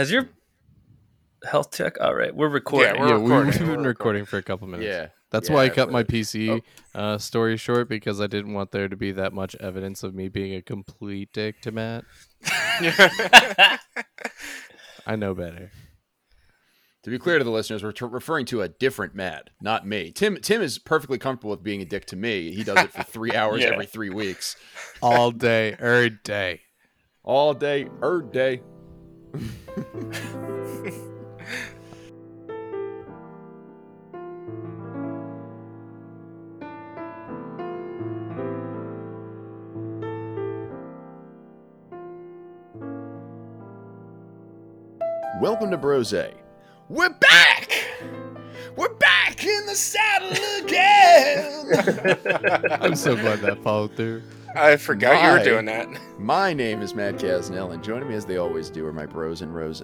Has your health check? All right, we're recording. we're yeah, we- recording. we've We're been recording for a couple minutes. Yeah. That's Yeah, why I cut my but- PC uh, story short because I didn't want there to be that much evidence of me being a complete dick to Matt. I know better. To be clear to the listeners, we're t- referring to a different Matt, not me. Tim Tim is perfectly comfortable with being a dick to me. He does it for three hours Yeah. every three weeks, All day, every day. all day, er day. Welcome to Brose. We're back. We're back in the saddle again. I'm so glad that followed through. I forgot you were doing that. My name is Matt Casnell, and joining me as they always do are my bros and Rose.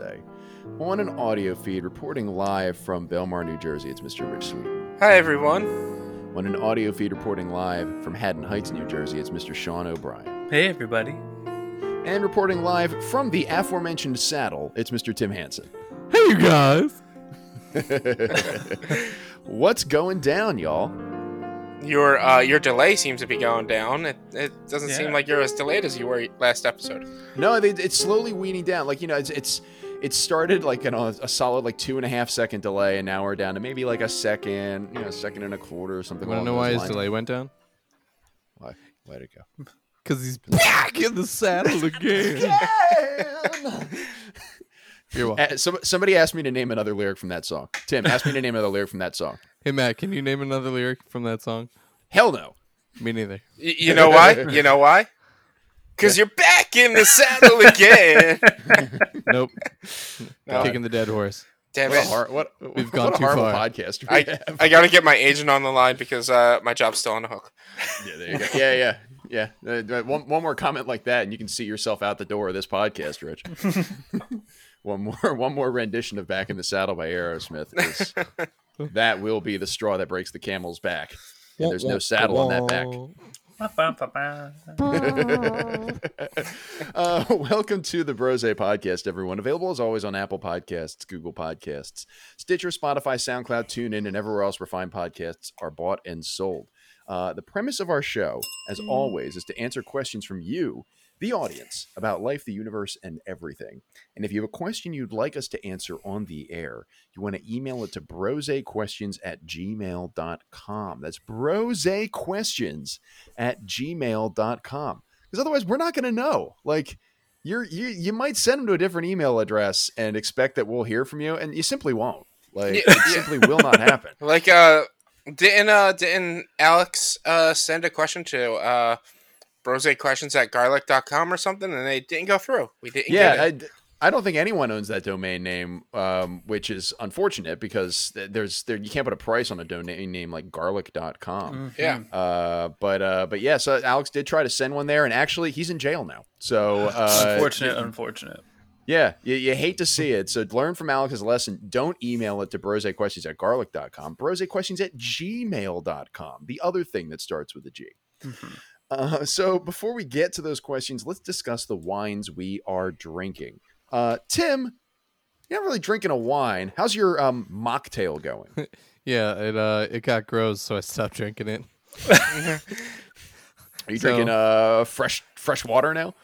On an audio feed reporting live from Belmar, New Jersey, it's Mr. Rich Sweet. Hi everyone. On an audio feed reporting live from Haddon Heights, New Jersey, it's Mr. Sean O'Brien. Hey, everybody. And reporting live from the aforementioned saddle, it's Mr. Tim Hansen. Hey, you guys. What's going down, y'all? Your uh, your delay seems to be going down. It, it doesn't Yeah. seem like you're as delayed as you were last episode. No, they, it's slowly weaning down. Like you know, it's it's it started like you know, a solid like two and a half second delay, and now we're down to maybe like a second, you know, second and a quarter or something. Want to along know why those his delay went down? Why? Why'd it go? Because he's back in the saddle again. You're welcome. Uh, some, somebody asked me to name another lyric from that song. Tim, ask me to name another lyric from that song. Hey, Matt, can you name another lyric from that song? Hell no. Me neither. Y- you know why? You know why? Because you're back in the saddle again. Nope. No. Kicking the dead horse. Damn What a, it. hor- what, We've what gone a too horrible far. podcast. I, have. I gotta get my agent on the line because uh, my job's still on the hook. yeah, there you go. yeah, yeah, yeah. Uh, uh, one, one more comment like that, and you can see yourself out the door of this podcast, Rich. One more, one more rendition of "Back in the Saddle" by Aerosmith. Is, that will be the straw that breaks the camel's back. And there's no saddle on that back. Uh, welcome to the Brose Podcast, everyone. Available as always on Apple Podcasts, Google Podcasts, Stitcher, Spotify, SoundCloud, TuneIn, and everywhere else where fine podcasts are bought and sold. Uh, the premise of our show, as always, is to answer questions from you, the audience, about life, the universe, and everything. And if you have a question you'd like us to answer on the air, you want to email it to brosequestions at gmail.com. That's brosequestions at gmail.com because otherwise we're not going to know. Like you're you, you might send them to a different email address and expect that we'll hear from you and you simply won't. Like Yeah, it simply will not happen. Like, uh, didn't uh, didn't Alex uh send a question to uh, brosequestions at garlic.com or something, and they didn't go through. We didn't. yeah get it. I, I don't think anyone owns that domain name um, which is unfortunate because there's there you can't put a price on a domain name like garlic.com yeah. uh, but uh, but yeah so alex did try to send one there and actually he's in jail now so uh, unfortunate, unfortunate. Yeah, you, you hate to see it. So learn from Alex's lesson. Don't email it to brosequestions at garlic.com. Brosequestions at gmail.com. The other thing that starts with a G. Mhm. Uh, so before we get to those questions, let's discuss the wines we are drinking. Uh, Tim, you're not really drinking a wine. How's your um, mocktail going? Yeah, it uh it got gross, so I stopped drinking it. Are you So- drinking uh, fresh fresh water now?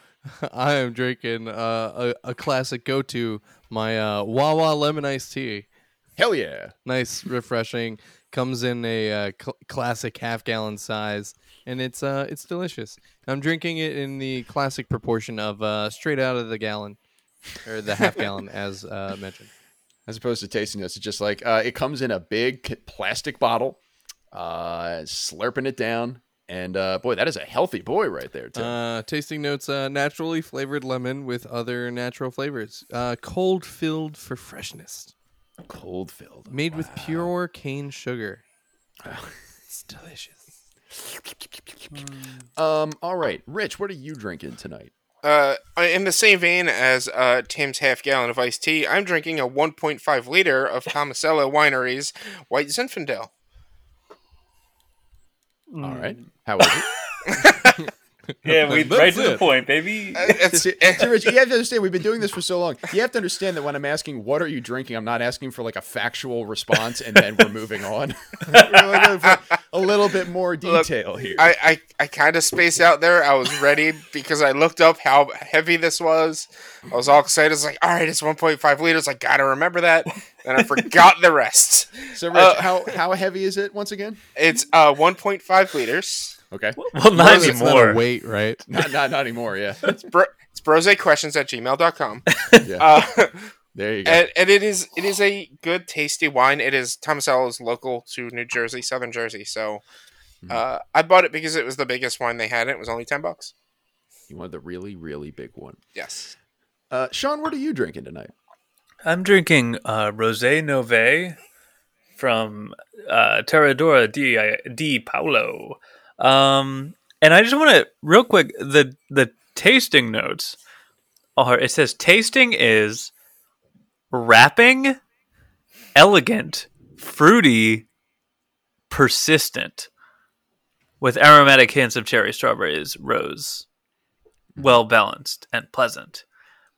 I am drinking uh, a, a classic go to, my uh, Wawa lemon iced tea. Hell yeah. Nice, refreshing. Comes in a uh, cl- classic half gallon size, and it's uh it's delicious. I'm drinking it in the classic proportion of uh, straight out of the gallon, or the half gallon, as uh, mentioned. as opposed to tasting this. It's just like uh, it comes in a big plastic bottle, uh, slurping it down, and uh, boy, that is a healthy boy right there. Tim. Uh, tasting notes: uh, naturally flavored lemon with other natural flavors. Uh, cold filled for freshness. Cold filled, Made with pure cane sugar. it's delicious. Um, all right, Rich, what are you drinking tonight? Uh, in the same vein as uh, Tim's half gallon of iced tea, I'm drinking a 1.5 liter of Tomasello Winery's White Zinfandel. All right, how is it? Yeah, we That's right to the point, baby. Uh, It's, See, see, Rich, you have to understand. We've been doing this for so long. You have to understand that when I'm asking, "What are you drinking?" I'm not asking for like a factual response, and then we're moving on. We're for a little bit more detail here. I, I, I kind of spaced out there. I was ready because I looked up how heavy this was. I was all excited. I was like, all right, it's 1.5 liters. I got to remember that. And I forgot the rest. so, Rich, uh, how how heavy is it once again? It's uh 1.5 liters. Okay, Well, not it's It's not anymore. a weight, right? not not, not anymore. Yeah, It's, bro- it's brosequestions at gmail.com. yeah. Uh, there you go. and, and it is it is a good, tasty wine. It is Tomasello is local to New Jersey, Southern Jersey. So uh, I bought it because it was the biggest wine they had. and It was only 10 bucks. you wanted the really really big one. Yes. Uh, Sean, what are you drinking tonight? I'm drinking uh, Rosé Nove from uh, Terredora di, di Paolo. Um, and I just want to, real quick, the, the tasting notes are it says tasting is wrapping, elegant, fruity, persistent, with aromatic hints of cherry, strawberries, rose, well balanced, and pleasant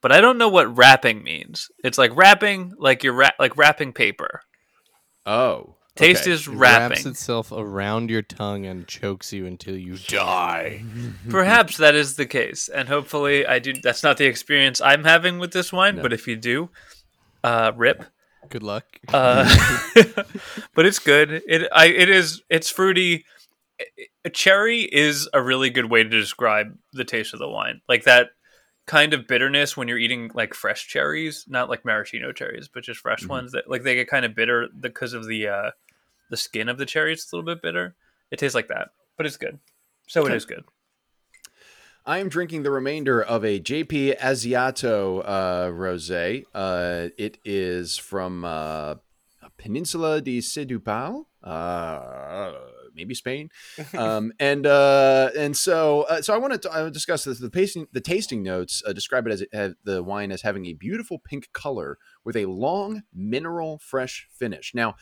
but I don't know what wrapping means. It's like wrapping, like you're ra- like wrapping paper. Oh, Taste okay. is It wraps itself around your tongue and chokes you until you die. Perhaps that is the case, and hopefully, I do. That's not the experience I'm having with this wine. No. But if you do, uh, rip. Good luck. Uh, but it's good. It I it is it's fruity. A cherry is a really good way to describe the taste of the wine. Like that kind of bitterness when you're eating like fresh cherries, not like maraschino cherries, but just fresh Mhm. ones that like they get kind of bitter because of the uh the skin of the cherry. It's a little bit bitter. It tastes like that, but it's good. So Okay. it is good. I am drinking the remainder of a JP Azeitão uh, rosé. Uh, it is from uh, Peninsula de Setúbal, uh, maybe Spain, um, and uh, and so uh, so I want to I discuss this. The tasting the tasting notes uh, describe it as uh, the wine as having a beautiful pink color with a long mineral fresh finish. Now.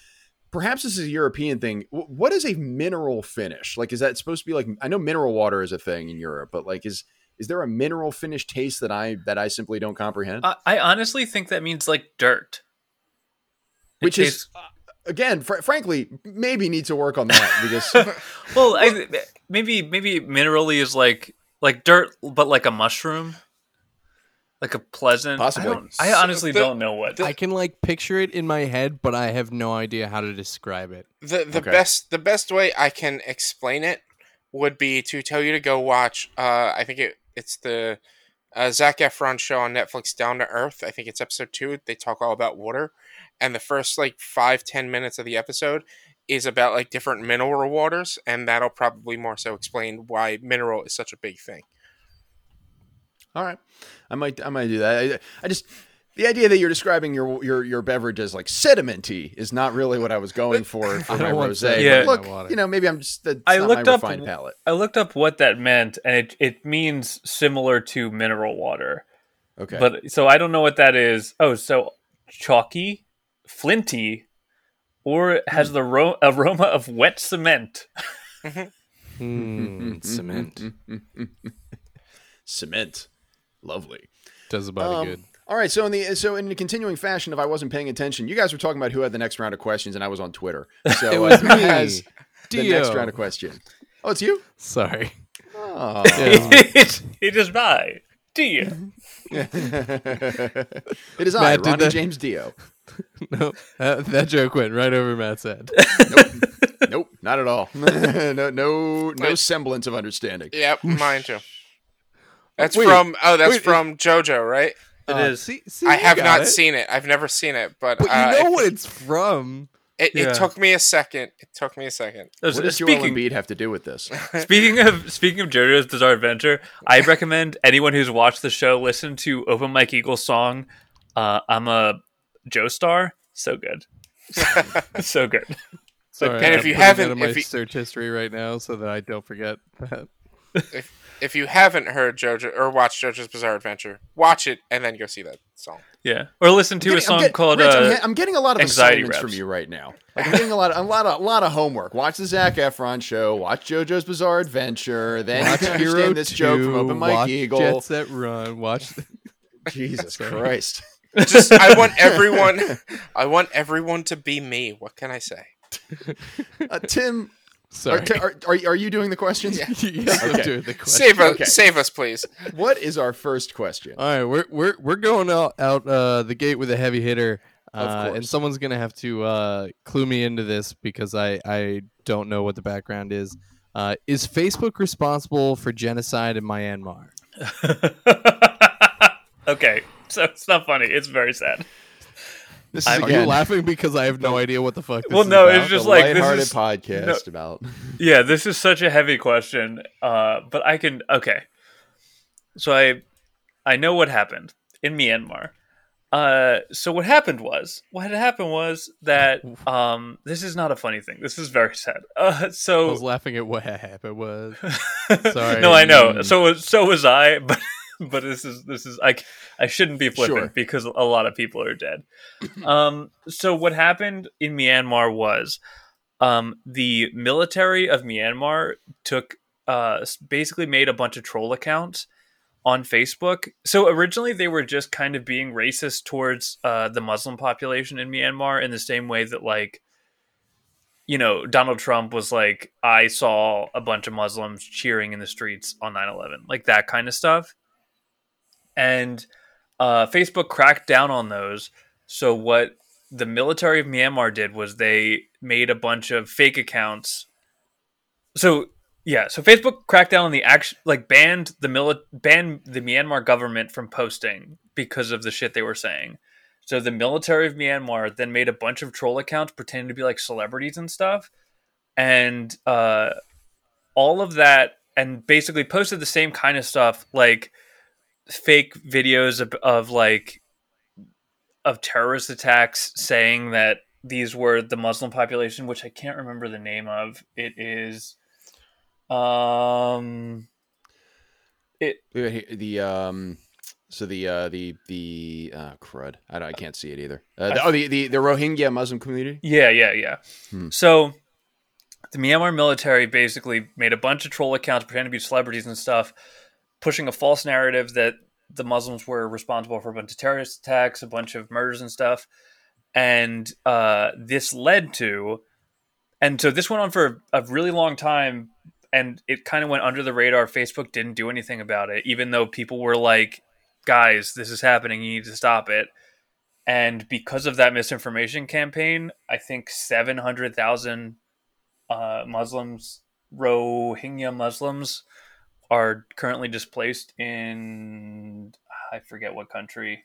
Perhaps this is a European thing. What is a mineral finish? Like, is that supposed to be like? I know mineral water is a thing in Europe, but like, is is there a mineral finish taste that I that I simply don't comprehend? I, I honestly think that means like dirt. It Which tastes- is uh, again, fr- frankly, maybe need to work on that because well, I, maybe maybe minerally is like like dirt, but like a mushroom, like a pleasant. Possibly. I, don't- I honestly the- don't know what. I can like picture it in my head, but I have no idea how to describe it. The the Okay. best the best way I can explain it would be to tell you to go watch. Uh, I think it it's the uh, Zac Efron show on Netflix, Down to Earth. I think it's episode two. They talk all about water, and the first like five ten minutes of the episode is about like different mineral waters, and that'll probably more so explain why mineral is such a big thing. All right, I might I might do that. I, I just the idea that you're describing your your your beverage as like sedimenty is not really what I was going for for I my don't want rosé. sediment Yeah. But look, in my water. you know, maybe I'm just that's I not looked my up- refined palate. I looked up what that meant, and it it means similar to mineral water. Okay, But so I don't know what that is. Oh, so chalky, flinty, or it has the ro- aroma of wet cement. Hmm, cement cement, lovely. does about Um, it good. All right, so in the so in the continuing fashion, if I wasn't paying attention, you guys were talking about who had the next round of questions, and I was on Twitter. So It was uh, me, has the next round of question? Oh, it's you. Sorry. Oh. Yeah. it, it is by dear. it is I, Matt, did Ronnie James Dio. No, that, that joke went right over Matt's head. Nope, not at all. no, no, no semblance of understanding. Yep, mine too. That's Wait, from oh, that's wait, from JoJo, right? It Uh, is. See, see, I have not it. seen it. I've never seen it, but, But you uh, know what it's from. it, Yeah. it took me a second. It took me a second. There's- What does Joel speaking, Embiid have to do with this? speaking of speaking of JoJo's Bizarre Adventure, I recommend anyone who's watched the show listen to Open Mike Eagle's song. Uh, I'm a Joestar. So good. so good. So Sorry, good. And I'm if you putting that haven't- in my if you- search history right now, so that I don't forget that. if if you haven't heard JoJo or watched JoJo's Bizarre Adventure, watch it and then go see that song. Yeah, or listen to I'm a song get- called Rich, I'm, uh, get- I'm getting a lot of Anxiety from you right now. Like I'm getting a lot, of, a lot of, a lot of homework. Watch the Zac Efron show. Watch JoJo's Bizarre Adventure. Then Watch you can Hero understand this joke from Open Mike watch Eagle. Jet Set Run. Watch. Jesus Christ. Just I want everyone. I want everyone to be me. What can I say? Uh, Tim, are, Sorry. are, are, are you doing the questions? yes, I'm Okay. doing the question. Save us, Okay. save us, please. What is our first question? All right, we're we're we're going out out uh, the gate with a heavy hitter, Of uh, and someone's gonna have to uh, clue me into this because I I don't know what the background is. Uh, is Facebook responsible for genocide in Myanmar? okay, so it's not funny. It's very sad. This is I'm- Are you laughing because I have no idea what the fuck? This Well, is no, about? it's just the like, this is- podcast about. Yeah, this is such a heavy question. Uh, but I can okay. So I I know what happened in Myanmar. Uh, so what happened was what had happened was that um, this is not a funny thing. This is very sad. Uh, I was laughing at what happened was. Sorry. no, I know. Mm. So was so was I. But but this is this is I I shouldn't be flippant Sure. because a lot of people are dead. um. So what happened in Myanmar was, um, the military of Myanmar took uh basically made a bunch of troll accounts on Facebook. So originally they were just kind of being racist towards uh, the Muslim population in Myanmar in the same way that like you know, Donald Trump was like, I saw a bunch of Muslims cheering in the streets on 9 11, like that kind of stuff. And uh, Facebook cracked down on those. So, what the military of Myanmar did was they made a bunch of fake accounts. So, yeah, so Facebook cracked down on the action, like banned the mili- banned the Myanmar government from posting because of the shit they were saying. So the military of Myanmar then made a bunch of troll accounts pretending to be like celebrities and stuff, and uh, all of that, and basically posted the same kind of stuff, like fake videos of, of like of terrorist attacks, saying that these were the Muslim population, which I can't remember the name of. It is, um, it The, um, so the uh, the the uh, crud. I don't, I can't see it either. Uh, the, oh, the, the the Rohingya Muslim community. Yeah, yeah, yeah. Hmm. So the Myanmar military basically made a bunch of troll accounts pretending to be celebrities and stuff, pushing a false narrative that the Muslims were responsible for a bunch of terrorist attacks, a bunch of murders and stuff. And uh, this led to, and so this went on for a really long time, and it kind of went under the radar. Facebook didn't do anything about it, even though people were like, guys, this is happening, you need to stop it. And because of that misinformation campaign, I think 700,000 uh, Muslims, Rohingya Muslims, are currently displaced in, I forget what country.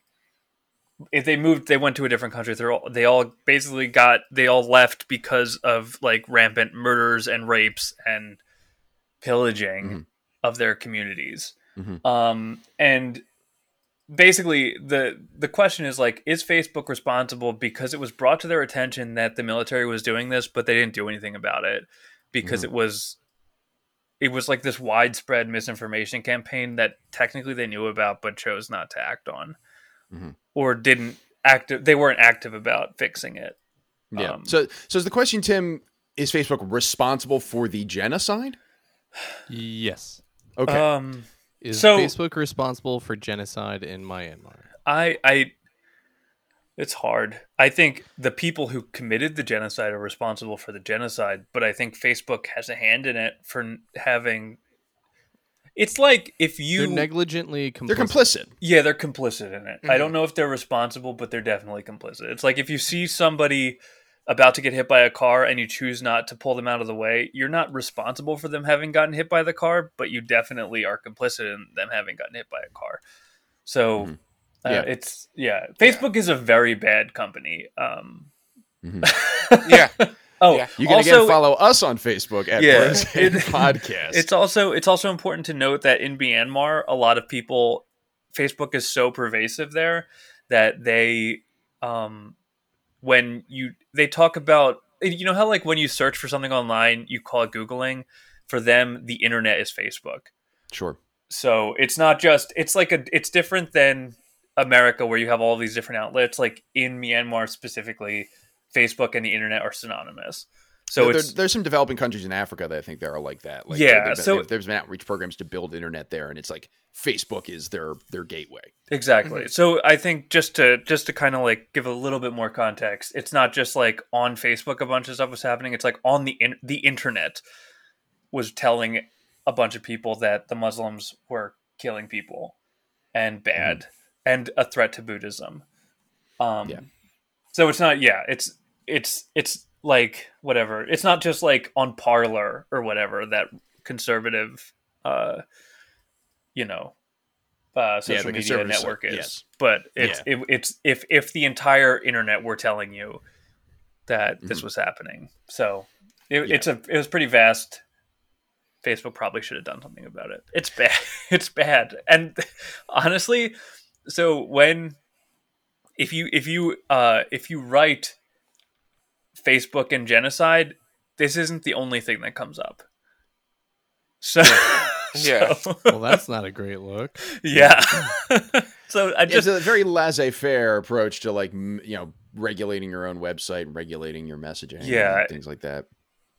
If they moved, they went to a different country. They're all, they all basically got, they all left because of like rampant murders and rapes and pillaging Mhm. of their communities. Mhm. Um, and basically the the question is like is facebook responsible because it was brought to their attention that the military was doing this but they didn't do anything about it because Mhm. it was it was like this widespread misinformation campaign that technically they knew about but chose not to act on Mhm. or didn't active they weren't active about fixing it Yeah. Um, so so is the question, Tim? Is Facebook responsible for the genocide? yes. Okay. um Is So- Facebook responsible for genocide in Myanmar? I I it's hard. I think the people who committed the genocide are responsible for the genocide, but I think Facebook has a hand in it for having It's like if you They're negligently complicit. They're complicit. yeah, they're complicit in it. I Mhm. don't know if they're responsible, but they're definitely complicit. It's like if you see somebody about to get hit by a car and you choose not to pull them out of the way, you're not responsible for them having gotten hit by the car, but you definitely are complicit in them having gotten hit by a car. So Mhm. Uh, Yeah. it's yeah, Facebook is a very bad company. Um, Mhm. Yeah. oh, Yeah. You can also, again follow us on Facebook at Yeah, it- Podcast. It's also it's also important to note that in Myanmar, a lot of people, Facebook is so pervasive there that they, um, when you they talk about you know how like when you search for something online, you call it googling. For them, the internet is Facebook. sure. So it's not just it's like a it's different than America where you have all these different outlets, like in Myanmar specifically, Facebook and the internet are synonymous. So there, it's there's some developing countries in Africa that I think that are like that. Like, Yeah, there've been- so- there's been outreach programs to build internet there, and it's like Facebook is their their gateway. Exactly. Mm-hmm. So I think just to just to kind of like give a little bit more context, it's not just like on Facebook a bunch of stuff was happening. It's like on the in- the internet was telling a bunch of people that the Muslims were killing people and bad mm-hmm. And a threat to Buddhism. Um Yeah. So it's not yeah, it's it's it's like whatever. It's not just like on Parler or whatever that conservative uh you know uh, social the media network is. yes. But it's it, it's if if the entire internet were telling you that this was happening, so it, Mm-hmm. Yeah. it's a it was pretty vast. Facebook probably should have done something about it. It's bad. It's bad. And honestly, so when if you if you uh if you write Facebook and genocide, this isn't the only thing that comes up. So Yeah. so- Well, that's not a great look. yeah. so I It's just a very laissez-faire approach to like you know regulating your own website and regulating your messaging, Yeah. and things like that.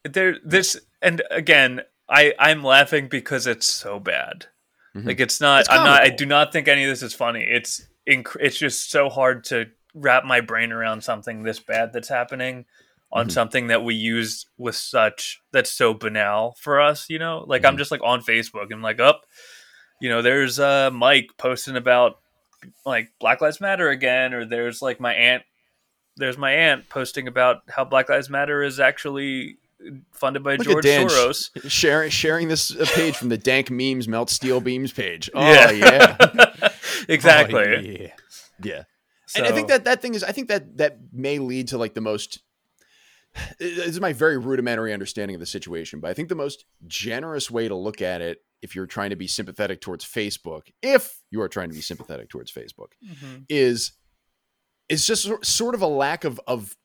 there this and again I I'm laughing because it's so bad. Mhm. Like it's not It's I'm not I do not think any of this is funny. It's inc- it's just so hard to wrap my brain around something this bad that's happening on Mhm. something that we use with such that's so banal for us, you know? Like I'm just like on Facebook and like up you know, there's uh Mike posting about like Black Lives Matter again or there's like my aunt there's my aunt posting about how Black Lives Matter is actually funded by Look George at Dan sh- Soros. sharing sharing this uh, page from the dank memes melt steel beams page. Oh Yeah. yeah, exactly. Oh, yeah. yeah. and I think that that thing is. I think that that may lead to like the most. This is my very rudimentary understanding of the situation, but I think the most generous way to look at it, if you're trying to be sympathetic towards Facebook, if you are trying to be sympathetic towards Facebook, Mhm. is is just sort of a lack of of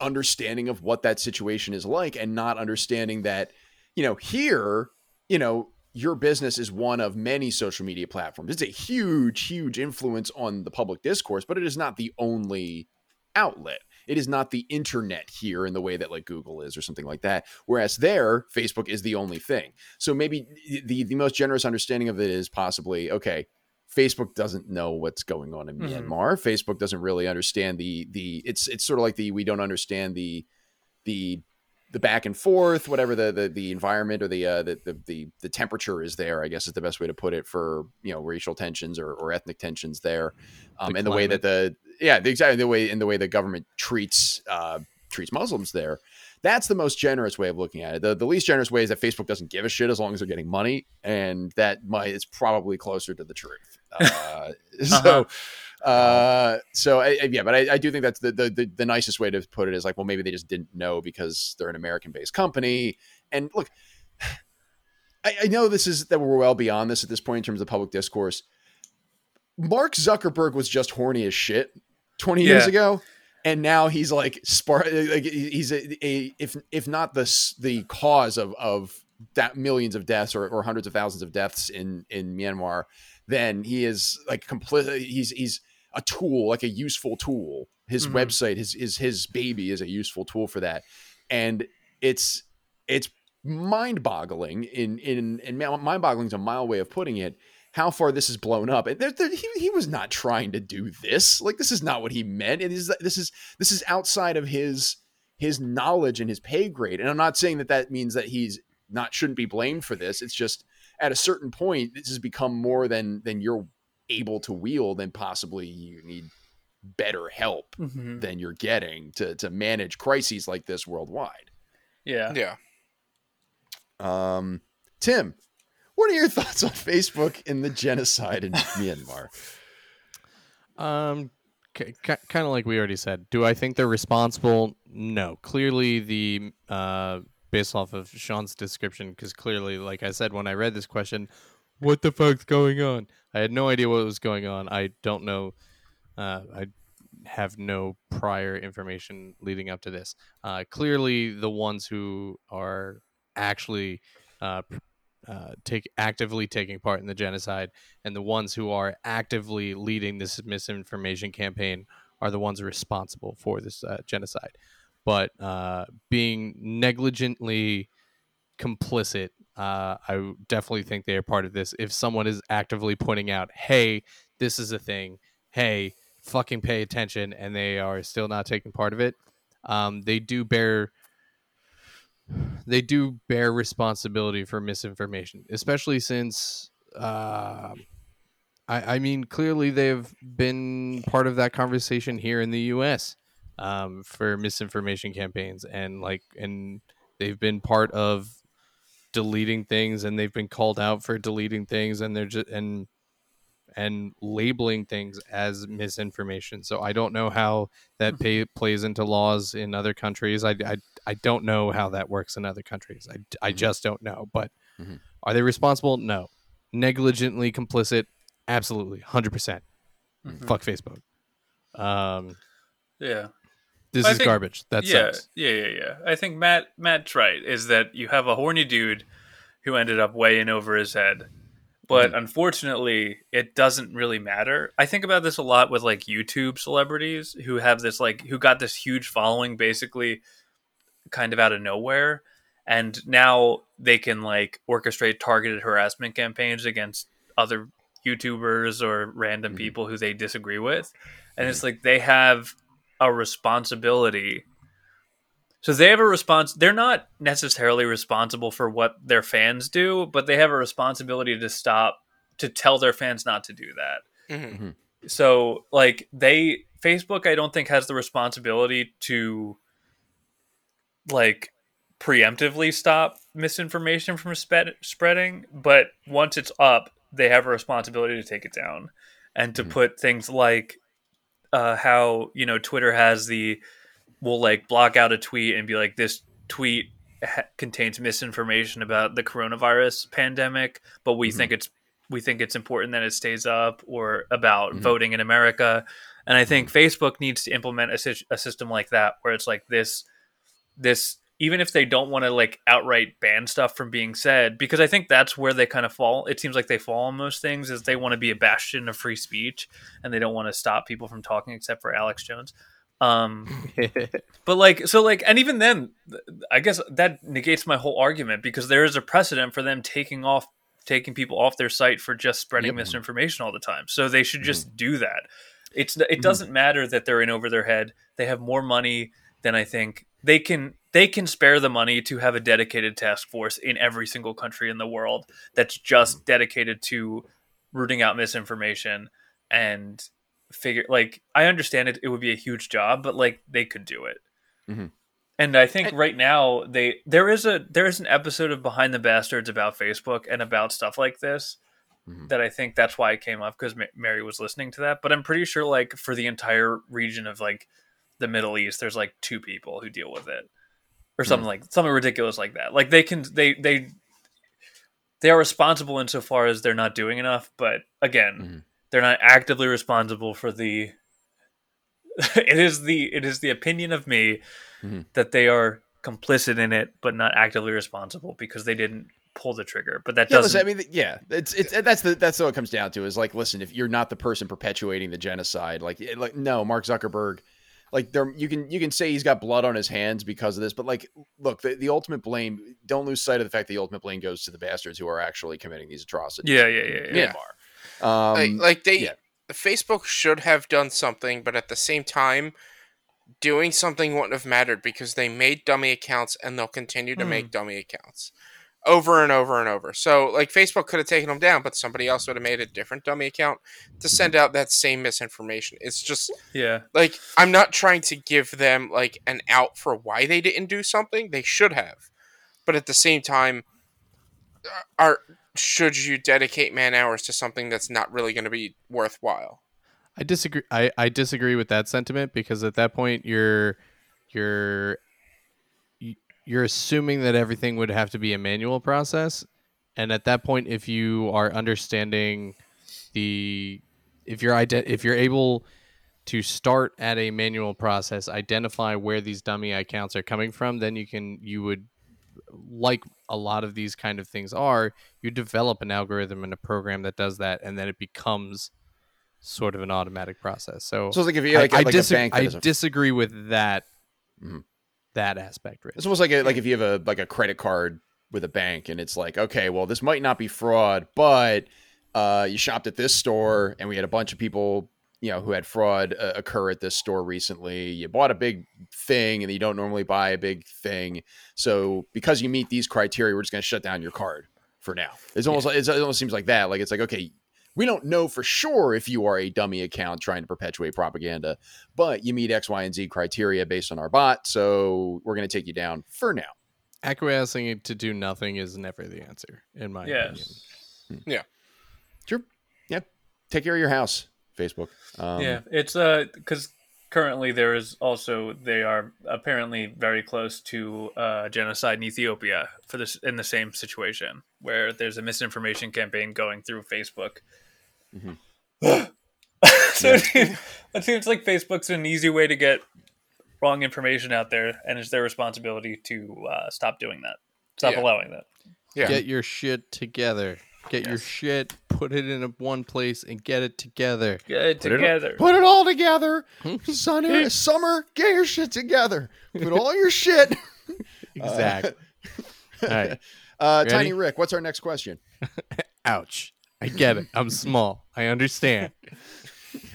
understanding of what that situation is like and not understanding that you know here you know your business is one of many social media platforms. It's a huge huge influence on the public discourse but it is not the only outlet. It is not the internet here in the way that like google is or something like that whereas there facebook is the only thing. So maybe the the most generous understanding of it is possibly okay Facebook doesn't know what's going on in Mhm. Myanmar. Facebook doesn't really understand the the it's it's sort of like the we don't understand the the the back and forth, whatever the the, the environment or the, uh, the the the the temperature is there. I guess is the best way to put it for you know racial tensions or, or ethnic tensions there, um, The and the way that the yeah the exactly the way in the way the government treats uh, treats Muslims there. That's the most generous way of looking at it. The, the least generous way is that Facebook doesn't give a shit as long as they're getting money, and that might is probably closer to the truth. Uh, So, uh, so I, I- yeah, but I, I do think that's the, the the the nicest way to put it is like, well, maybe they just didn't know because they're an American-based company. And look, I, I know this is that we're well beyond this at this point in terms of public discourse. Mark Zuckerberg was just horny as shit 20 years ago. And now he's like spark, like he's a, a if if not the the cause of of that millions of deaths or, or hundreds of thousands of deaths in in Myanmar, then he is like completely he's he's a tool, like a useful tool. His Mhm. website, his his his baby is a useful tool for that, and it's it's mind boggling in in and mind boggling is a mild way of putting it. How far this is blown up, and there, there, he, he was not trying to do this. Like this is not what he meant. It is this is this is outside of his his knowledge and his pay grade. And I'm not saying that that means that he's not shouldn't be blamed for this. It's just at a certain point, this has become more than than you're able to wield, and possibly you need better help Mhm. than you're getting to to manage crises like this worldwide. Yeah. Yeah. Um, Tim, what are your thoughts on Facebook and the genocide in Myanmar? Um, kind of like we already said. Do I think they're responsible? No. Clearly, the uh, based off of Sean's description, because clearly, like I said when I read this question, what the fuck's going on? I had no idea what was going on. I don't know. Uh, I have no prior information leading up to this. Uh, clearly, the ones who are actually uh, uh, take actively taking part in the genocide, and the ones who are actively leading this misinformation campaign are the ones responsible for this uh, genocide. But uh, being negligently complicit, uh, I definitely think they are part of this. If someone is actively pointing out, "Hey, this is a thing," "Hey, fucking pay attention," and they are still not taking part of it, um, they do bear they do bear responsibility for misinformation, especially since uh, I, I mean clearly they've been part of that conversation here in the U.S. Um, for misinformation campaigns and like and they've been part of deleting things and they've been called out for deleting things and they're just and and labeling things as misinformation. So I don't know how that pay, plays into laws in other countries. I, I, I don't know how that works in other countries. I, I Mhm. just don't know. But Mhm. are they responsible? No. Negligently complicit? Absolutely. 100%. percent Mhm. Fuck Facebook. Um, Yeah. this I is think- garbage. That yeah, sucks. yeah, yeah, yeah. I think Matt Matt's right. Is that you have a horny dude who ended up way in over his head, but Mm-hmm. unfortunately, it doesn't really matter. I think about this a lot with like YouTube celebrities who have this like who got this huge following basically kind of out of nowhere, and now they can like orchestrate targeted harassment campaigns against other YouTubers or random Mhm. people who they disagree with, and it's like they have a responsibility so they have a response they're not necessarily responsible for what their fans do but they have a responsibility to stop to tell their fans not to do that. Hmm so like they facebook i don't think has the responsibility to like preemptively stop misinformation from spread- spreading but once it's up they have a responsibility to take it down and to Mhm. put things like uh, how you know twitter has the will like block out a tweet and be like this tweet ha- contains misinformation about the coronavirus pandemic but we Mhm. think it's we think it's important that it stays up or about Mhm. voting in america and i think facebook needs to implement a, sy- a system like that where it's like this this even if they don't want to like outright ban stuff from being said because i think that's where they kind of fall it seems like they fall on most things is they want to be a bastion of free speech and they don't want to stop people from talking except for alex jones um but like so like and even then i guess that negates my whole argument because there is a precedent for them taking off taking people off their site for just spreading Yep. misinformation all the time. So they should just do that. It's it Mhm. doesn't matter that they're in over their head. They have more money than i think. They can they can spare the money to have a dedicated task force in every single country in the world that's just dedicated to rooting out misinformation and figure like I understand it it would be a huge job but like they could do it. Mhm. And I think And- right now they there is a there is an episode of Behind the Bastards about Facebook and about stuff like this Mhm. that I think that's why it came up because Mary was listening to that. But I'm pretty sure like for the entire region of like the Middle East, there's like two people who deal with it or something like something ridiculous like that. Like they can they they they are responsible insofar as they're not doing enough, but again, Mhm. They're not actively responsible for the it is the it is the opinion of me Mhm. that they are complicit in it but not actively responsible because they didn't pull the trigger. But that Yeah, doesn't listen, I mean, yeah, it's it's that's the that's what it comes down to is like, listen, if you're not the person perpetuating the genocide, like, like no, Mark Zuckerberg, like there, you can you can say he's got blood on his hands because of this, but like, look, the, the ultimate blame, don't lose sight of the fact the ultimate blame goes to the bastards who are actually committing these atrocities. Yeah, yeah, yeah, yeah. Myanmar. Um, like, like they yeah. Facebook should have done something, but at the same time, doing something wouldn't have mattered because they made dummy accounts and they'll continue to Hmm. make dummy accounts over and over and over. So like Facebook could have taken them down, but somebody else would have made a different dummy account to send out that same misinformation. It's just yeah. like I'm not trying to give them like an out for why they didn't do something. They should have, but at the same time, uh, are should you dedicate man hours to something that's not really going to be worthwhile? I disagree. I, I disagree with that sentiment because at that point you're you're you're assuming that everything would have to be a manual process, and at that point, if you are understanding the if you're ide- if you're able to start at a manual process, identify where these dummy accounts are coming from, then you can you would like a lot of these kind of things are, you develop an algorithm and a program that does that, and then it becomes sort of an automatic process. So, So it's like if you like, I, I, like dis- a bank I disagree with that Mhm. that aspect. Rich. It's almost like a, like if you have a like a credit card with a bank and it's like, okay, well, this might not be fraud, but uh, you shopped at this store and we had a bunch of people, you know, who had fraud uh, occur at this store recently. You bought a big thing and you don't normally buy a big thing, so because you meet these criteria, we're just going to shut down your card for now. It's almost like it's, it almost seems like that. Like it's like okay. We don't know for sure if you are a dummy account trying to perpetuate propaganda, but you meet X, Y, and Z criteria based on our bot, so we're going to take you down for now. Acquiescing to do nothing is never the answer, in my opinion. Yes. Sure. Yeah. Take care of your house, Facebook. Um, yeah, it's uh because currently there is also they are apparently very close to uh, genocide in Ethiopia for this in the same situation where there's a misinformation campaign going through Facebook. Mhm. so it, seems, it seems like Facebook's an easy way to get wrong information out there, and it's their responsibility to uh, stop doing that, stop Yeah. allowing that. Yeah. Get your shit together. Get your shit, put it in a one place, and get it together. Get it Put it- together. Put it all together. Sunny, summer, get your shit together. Put all your shit. Exactly. All right. Uh, Tiny Rick, what's our next question? Ouch. I get it. I'm small. I understand.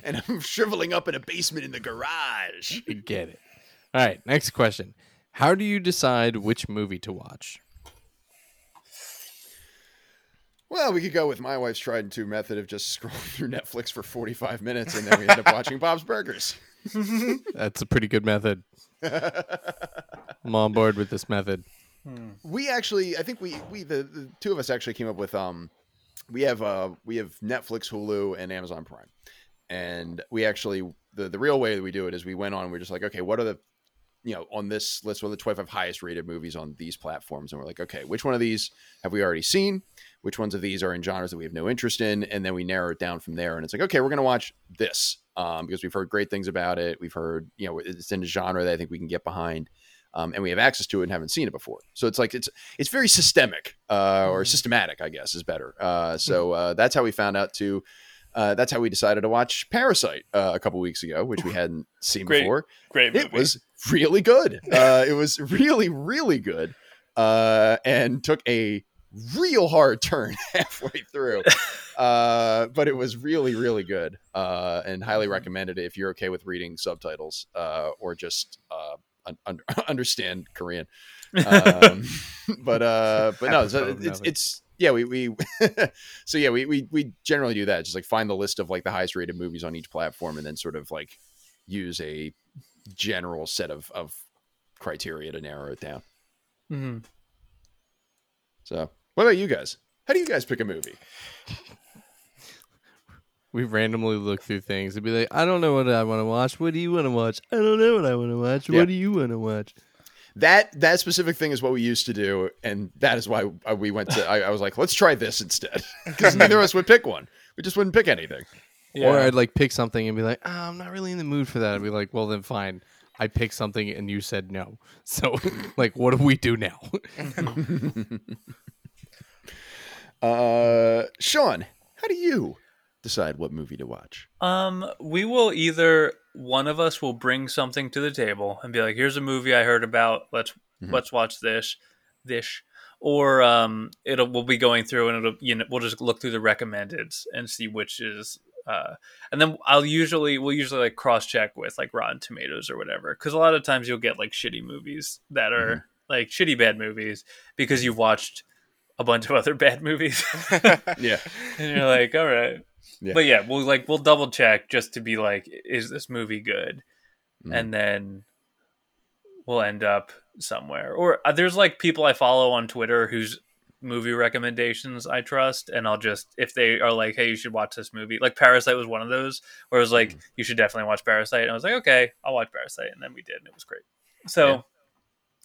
And I'm shriveling up in a basement in the garage. I get it. All right. Next question. How do you decide which movie to watch? Well, we could go with my wife's tried and true method of just scrolling through Netflix for 45 minutes and then we end up watching Bob's Burgers. That's a pretty good method. I'm on board with this method. we actually i think we we the, the two of us actually came up with um we have uh we have netflix hulu and amazon prime and we actually the the real way that we do it is we went on and we're just like okay what are the you know on this list what are the 25 highest rated movies on these platforms and we're like okay which one of these have we already seen which ones of these are in genres that we have no interest in and then we narrow it down from there and it's like okay we're going to watch this um, because we've heard great things about it we've heard you know it's in a genre that i think we can get behind um, and we have access to it and haven't seen it before. So it's like it's it's very systemic uh, or systematic, I guess, is better. Uh, so uh, that's how we found out to. Uh, that's how we decided to watch Parasite uh, a couple weeks ago, which we hadn't seen Great. before. Great movie. It was really good. Uh, it was really, really good, uh, and took a real hard turn halfway through. Uh, but it was really, really good, uh, and highly recommended if you're okay with reading subtitles uh, or just uh, un- un- understand Korean. Um, but uh, but no, so Apropos it's, it's yeah we we so yeah we, we we generally do that just like find the list of like the highest rated movies on each platform and then sort of like use a general set of of criteria to narrow it down. Mhm. So what about you guys? How do you guys pick a movie? We randomly look through things and be like, I don't know what I want to watch. What do you want to watch? I don't know what I want to watch. Yeah. What do you want to watch? That that specific thing is what we used to do, and that is why we went to. I, I was like, let's try this instead, because neither of us would pick one. We just wouldn't pick anything. Yeah. Or I'd like pick something and be like, ah, I'm not really in the mood for that. I'd be like, well, then fine. I picked something and you said no. So, like, what do we do now? Uh, Sean, how do you decide what movie to watch? Um, we will either one of us will bring something to the table and be like, "Here's a movie I heard about. Let's Mhm. let's watch this, this." Or um, it'll we'll be going through and it'll you know we'll just look through the recommendeds and see which is uh, and then I'll usually we'll usually like cross check with like Rotten Tomatoes or whatever because a lot of times you'll get like shitty movies that are like shitty bad movies because you've watched a bunch of other bad movies Yeah, and you're like, all right. Yeah. But yeah, we'll like we'll double check just to be like, is this movie good? Mhm. And then we'll end up somewhere. Or uh, there's like people I follow on Twitter whose movie recommendations I trust, and I'll just if they are like, hey, you should watch this movie. Like Parasite was one of those where it was like, you should definitely watch Parasite. And I was like, okay, I'll watch Parasite, and then we did, and it was great. So. Yeah.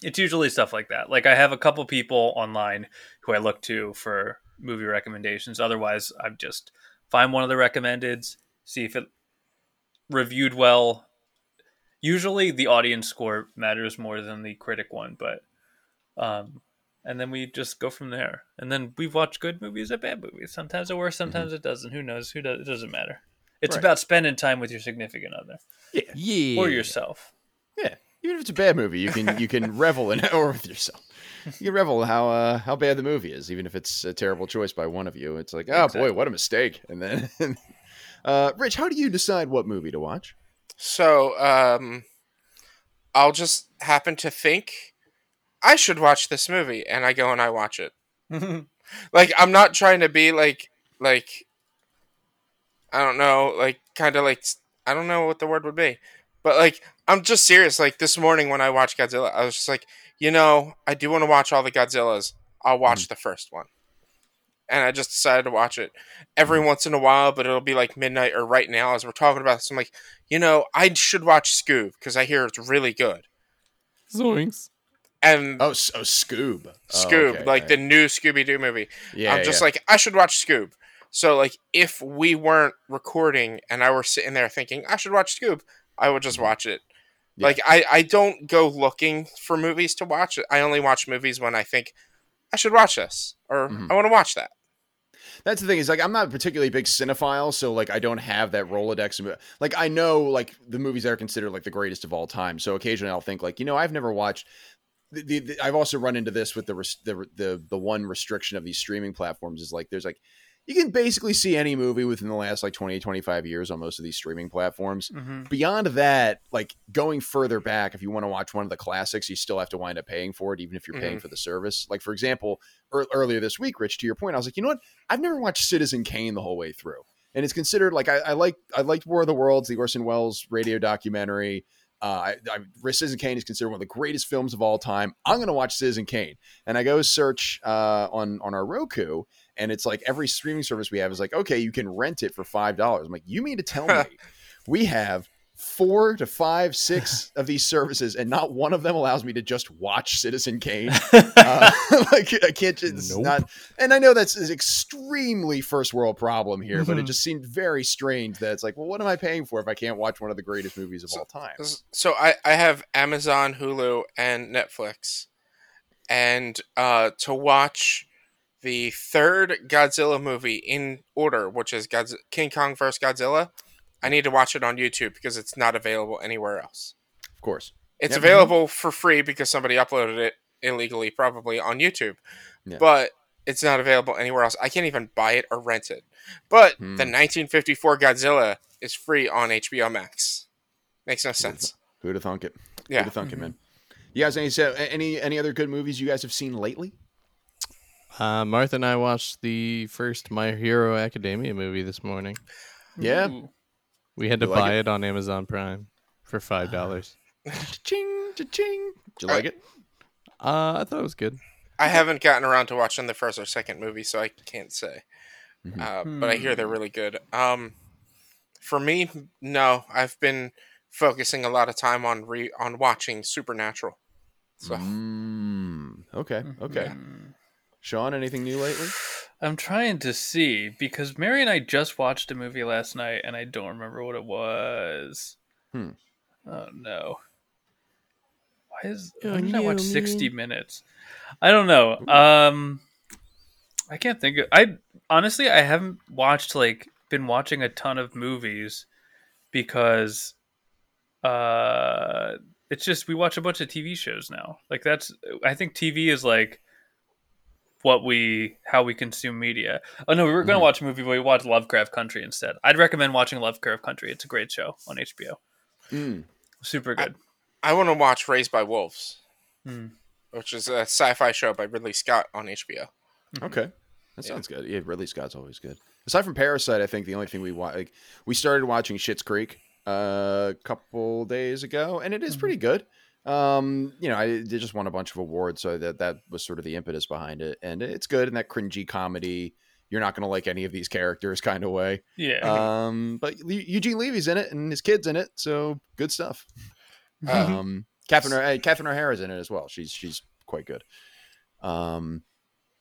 It's usually stuff like that. Like I have a couple people online who I look to for movie recommendations. Otherwise, I've just find one of the recommendeds, see if it reviewed well. Usually, the audience score matters more than the critic one, but um, and then we just go from there. And then we watch good movies or bad movies. Sometimes it works, sometimes it doesn't. Who knows? Who does? It doesn't matter. It's Right. about spending time with your significant other Yeah. or yourself. Yeah, even if it's a bad movie, you can you can revel in it or with yourself. You can revel how uh, how bad the movie is, even if it's a terrible choice by one of you. It's like, oh Exactly. boy, what a mistake! And then, uh, Rich, how do you decide what movie to watch? So, um, I'll just happen to think I should watch this movie, and I go and I watch it. Like, I'm not trying to be like, like, I don't know, like, kind of like, I don't know what the word would be, but like, I'm just serious. Like this morning when I watched Godzilla, I was just like, you know, I do want to watch all the Godzillas. I'll mm-hmm. watch the first one. And I just decided to watch it every mm-hmm. once in a while, but it'll be like midnight or right now as we're talking about this. I'm like, you know, I should watch Scoob because I hear it's really good. Zoinks. And Oh, oh Scoob, Oh, Scoob, okay, like yeah. the new Scooby Doo movie. yeah, I'm just yeah. like, I should watch Scoob. So like, if we weren't recording and I were sitting there thinking I should watch Scoob, I would just mm-hmm. watch it. Mm-hmm. Yeah. Like I, I don't go looking for movies to watch. I only watch movies when I think I should watch this or Mhm. I want to watch that. That's the thing is like I'm not a particularly big cinephile, so like I don't have that Rolodex. Like I know like the movies that are considered like the greatest of all time. So occasionally I'll think like you know I've never watched. The, the, the- I've also run into this with the, the the the one restriction of these streaming platforms is like there's like you can basically see any movie within the last like 20 25 years on most of these streaming platforms hmm beyond that, like going further back, if you want to watch one of the classics, you still have to wind up paying for it, even if you're paying Mhm. for the service. Like, for example, ear earlier this week, Rich, to your point, I was like, you know what? I've never watched Citizen Kane the whole way through. And it's considered like I, I like I liked War of the Worlds, the Orson Welles radio documentary. Uh, I, I, Citizen Kane is considered one of the greatest films of all time. I'm going to watch Citizen Kane, and I go search uh, on on our Roku, and it's like every streaming service we have is like, okay, you can rent it for five dollars. I'm like, you mean to tell me we have four to five, six of these services, and not one of them allows me to just watch Citizen Kane? Uh, like I can't just Nope. not. And I know that's an extremely first world problem here, but it Mhm. just seemed very strange that it's like, well, what am I paying for if I can't watch one of the greatest movies of all time? So I, I have Amazon, Hulu, and Netflix, and uh, to watch the third Godzilla movie in order, which is Godz- King Kong vs. Godzilla, I need to watch it on YouTube because it's not available anywhere else. Of course. It's Yep. available for free because somebody uploaded it illegally, probably on YouTube, Yeah. but it's not available anywhere else. I can't even buy it or rent it. But Hmm. the 1954 Godzilla is free on HBO Max. Makes no sense. Who'd have thunk it? Yeah. Who'd have thunk it, man? You guys any so any any other good movies you guys have seen lately? Uh, Martha and I watched the first My Hero Academia movie this morning. Yeah. Ooh. We had to like buy it? on Amazon Prime for five dollars. Ching, ching. Did you like it? Uh, I thought it was good. I haven't gotten around to watching the first or second movie, so I can't say. Mhm. Uh, but I hear they're Hmm. really good. Um, for me, no, I've been focusing a lot of time on re on watching Supernatural. So Mm, okay. Okay. Mhm. Sean, anything new lately? I'm trying to see because Mary and I just watched a movie last night and I don't remember what it was. Hmm. Oh no. Why is Oh, why did I watch no, 60 minutes? I don't know. Um I can't think of I honestly I haven't watched like been watching a ton of movies because uh it's just we watch a bunch of TV shows now. Like that's I think TV is like what we how we consume media. Oh no, we were going to Mhm. watch a movie, but we watched Lovecraft Country instead. I'd recommend watching Lovecraft Country. It's a great show on HBO. Mm. Super good. I want to watch Raised by Wolves, Hmm. which is a sci-fi show by Ridley Scott on HBO. Okay, that Yeah. sounds good. Yeah, Ridley Scott's always good. Aside from Parasite, I think the only thing we wa- like we started watching Schitt's Creek uh, a couple days ago, and it is Mhm. pretty good. Um, you know, I they just won a bunch of awards, so that that was sort of the impetus behind it, and it's good in that cringy comedy. You're not going to like any of these characters kind of way. Yeah. Um, but Eu- Eugene Levy's in it, and his kid's in it, so good stuff. Uh, Um, Catherine uh, Catherine O'Hara's in it as well. She's she's quite good. Um,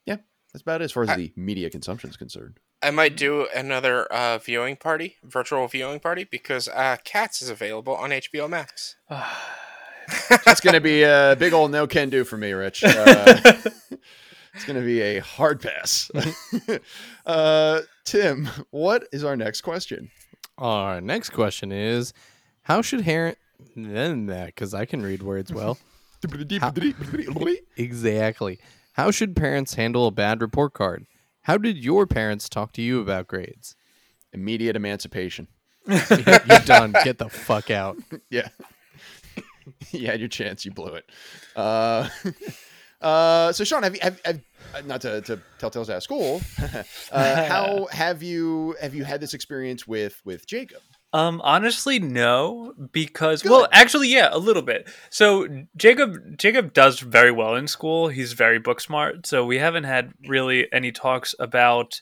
yeah, that's about it as far as I- the media consumption is concerned. I might do another uh, viewing party, virtual viewing party, because uh, Cats is available on HBO Max. That's going to be a big old no can do for me, Rich. Uh, it's going to be a hard pass. uh, Tim, what is our next question? Our next question is How should parent. Then that, because I can read words well. Exactly. How should parents handle a bad report card? How did your parents talk to you about grades? Immediate emancipation. You're done. Get the fuck out. Yeah. you had your chance. You blew it. Uh, uh, so, Sean, have you have, have not to, to tell tales out of school? uh, how have you have you had this experience with with Jacob? Um, honestly, no, because Good. well, actually, yeah, a little bit. So Jacob, Jacob does very well in school. He's very book smart. So we haven't had really any talks about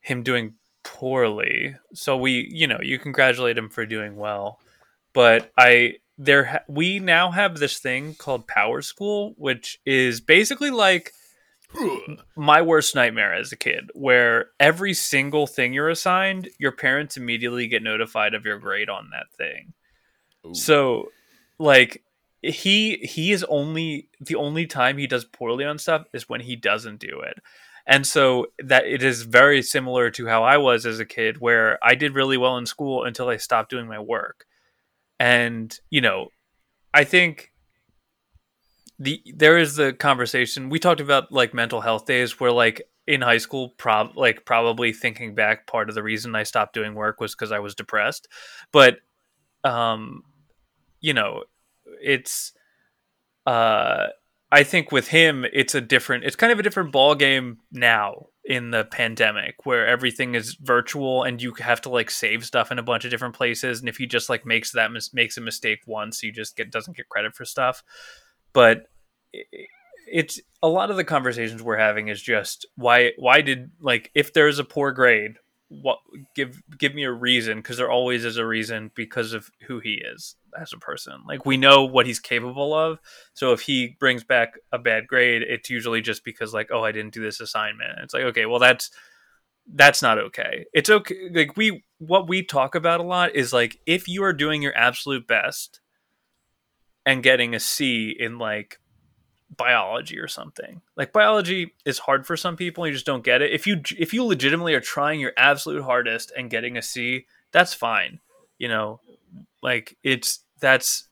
him doing poorly. So we, you know, you congratulate him for doing well. But I, there, ha- we now have this thing called Power School, which is basically like my worst nightmare as a kid where every single thing you're assigned your parents immediately get notified of your grade on that thing. Ooh. so like he he is only the only time he does poorly on stuff is when he doesn't do it. And so that it is very similar to how i was as a kid where i did really well in school until i stopped doing my work and you know i think the there is the conversation we talked about like mental health days where like in high school prob like probably thinking back part of the reason I stopped doing work was because I was depressed. But um you know it's uh I think with him it's a different it's kind of a different ball game now in the pandemic where everything is virtual and you have to like save stuff in a bunch of different places and if he just like makes that mis- makes a mistake once he just get doesn't get credit for stuff. But it's a lot of the conversations we're having is just why why did like if there's a poor grade what give give me a reason because there always is a reason because of who he is as a person like we know what he's capable of so if he brings back a bad grade it's usually just because like oh i didn't do this assignment it's like okay well that's that's not okay it's okay like we what we talk about a lot is like if you are doing your absolute best and getting a c in like biology or something. Like biology is hard for some people, you just don't get it. If you if you legitimately are trying your absolute hardest and getting a C, that's fine. You know, like it's that's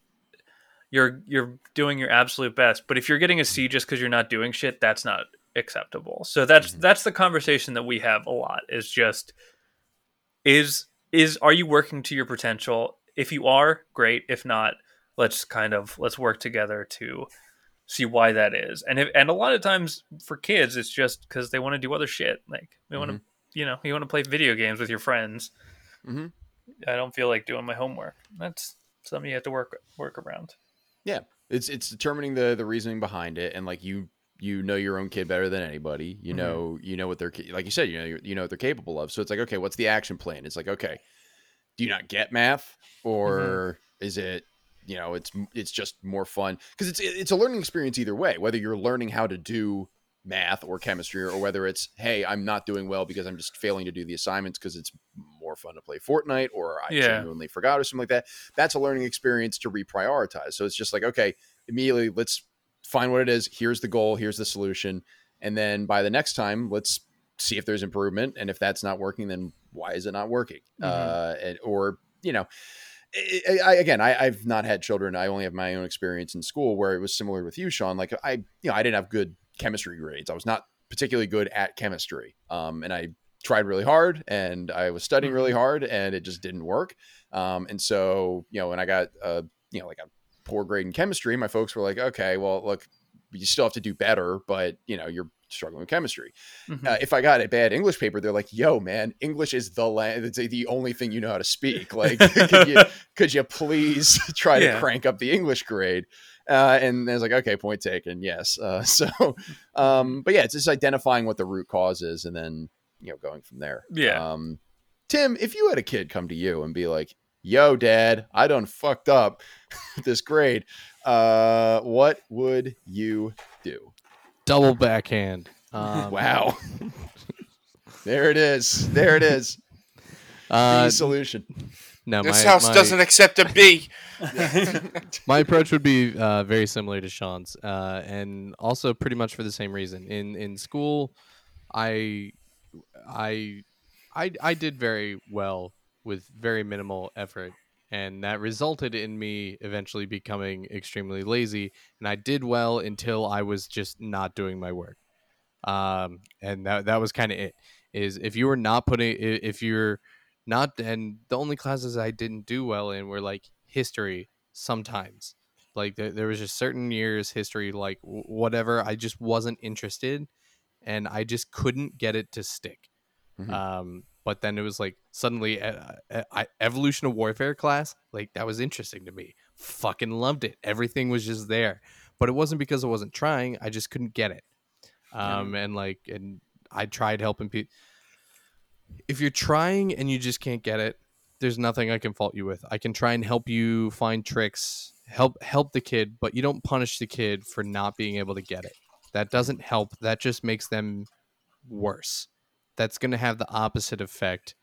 you're you're doing your absolute best. But if you're getting a C just cuz you're not doing shit, that's not acceptable. So that's Mhm. that's the conversation that we have a lot is just is is are you working to your potential? If you are, great. If not, let's kind of let's work together to see why that is. And if, and a lot of times for kids, it's just because they want to do other shit. Like they want to, you know, you want to play video games with your friends. Mhm. I don't feel like doing my homework. That's something you have to work work around. Yeah, it's it's determining the the reasoning behind it, and like you you know your own kid better than anybody. You Mhm. know you know what they're like you said you know you you know what they're capable of. So it's like okay, what's the action plan? It's like okay, do you not get math, or is it you know it's it's just more fun because it's it's a learning experience either way. Whether you're learning how to do math or chemistry, or whether it's hey I'm not doing well because I'm just failing to do the assignments because it's more fun to play Fortnite or I Yeah. genuinely forgot or something like that. That's a learning experience to reprioritize. So it's just like okay, immediately let's find what it is. Here's the goal. Here's the solution. And then by the next time, let's see if there's improvement. And if that's not working, then why is it not working? Mhm. Uh, and, or, you know, I, I, again, I, I've not had children. I only have my own experience in school where it was similar with you, Sean. Like I, you know, I didn't have good chemistry grades. I was not particularly good at chemistry. Um, and I tried really hard and I was studying really hard and it just didn't work. Um, and so, you know, when I got, uh, you know, like a poor grade in chemistry, my folks were like, okay, well, look, you still have to do better, but you know, you're struggling with chemistry. Mhm. Uh, if I got a bad English paper, they're like, yo, man, English is the la- it's the only thing you know how to speak. Like, could you, could you please try Yeah. to crank up the English grade? Uh, and I was like, okay, point taken. Yes. Uh, so, um, but yeah, it's just identifying what the root cause is and then, you know, going from there. Yeah. Um, Tim, if you had a kid come to you and be like, yo, dad, I done fucked up this grade, uh, what would you do? Double backhand. Um, Wow. there it is. There it is. Uh, the solution. No, This my, house my, doesn't accept a B. my approach would be uh, very similar to Sean's, uh, and also pretty much for the same reason. In in school, I, I, I, I did very well with very minimal effort, and that resulted in me eventually becoming extremely lazy. And I did well until I was just not doing my work, um, and that that was kind of it. Is if you were not putting, if you're not, and the only classes I didn't do well in were like history sometimes. Like there, there was just certain years history like w- whatever i just wasn't interested and i just couldn't get it to stick. Mhm. um but then it was like suddenly uh, uh, I, evolution of warfare class like that was interesting to me. Fucking loved it. Everything was just there. But it wasn't because i wasn't trying i just couldn't get it. Um and like and i tried helping people if you're trying and you just can't get it there's nothing I can fault you with. I can try and help you find tricks, help help the kid, but you don't punish the kid for not being able to get it. That doesn't help. That just makes them worse. That's going to have the opposite effect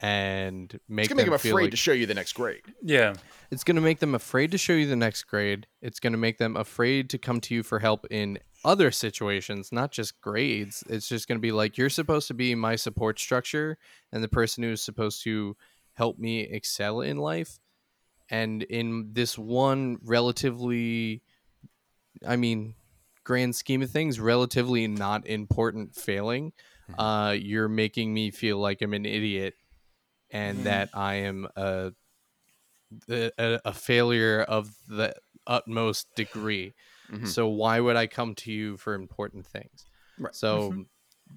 and make It's make them them feel afraid like to show you the next grade. Yeah. it's going to make them afraid to show you the next grade. It's going to make them afraid to come to you for help in other situations, not just grades. It's just going to be like, you're supposed to be my support structure and the person who's supposed to help me excel in life. And in this one relatively, I mean, grand scheme of things, relatively not important failing, uh, you're making me feel like I'm an idiot and Mhm. that I am a, a- a failure of the utmost degree. Mhm. So why would I come to you for important things? Right. So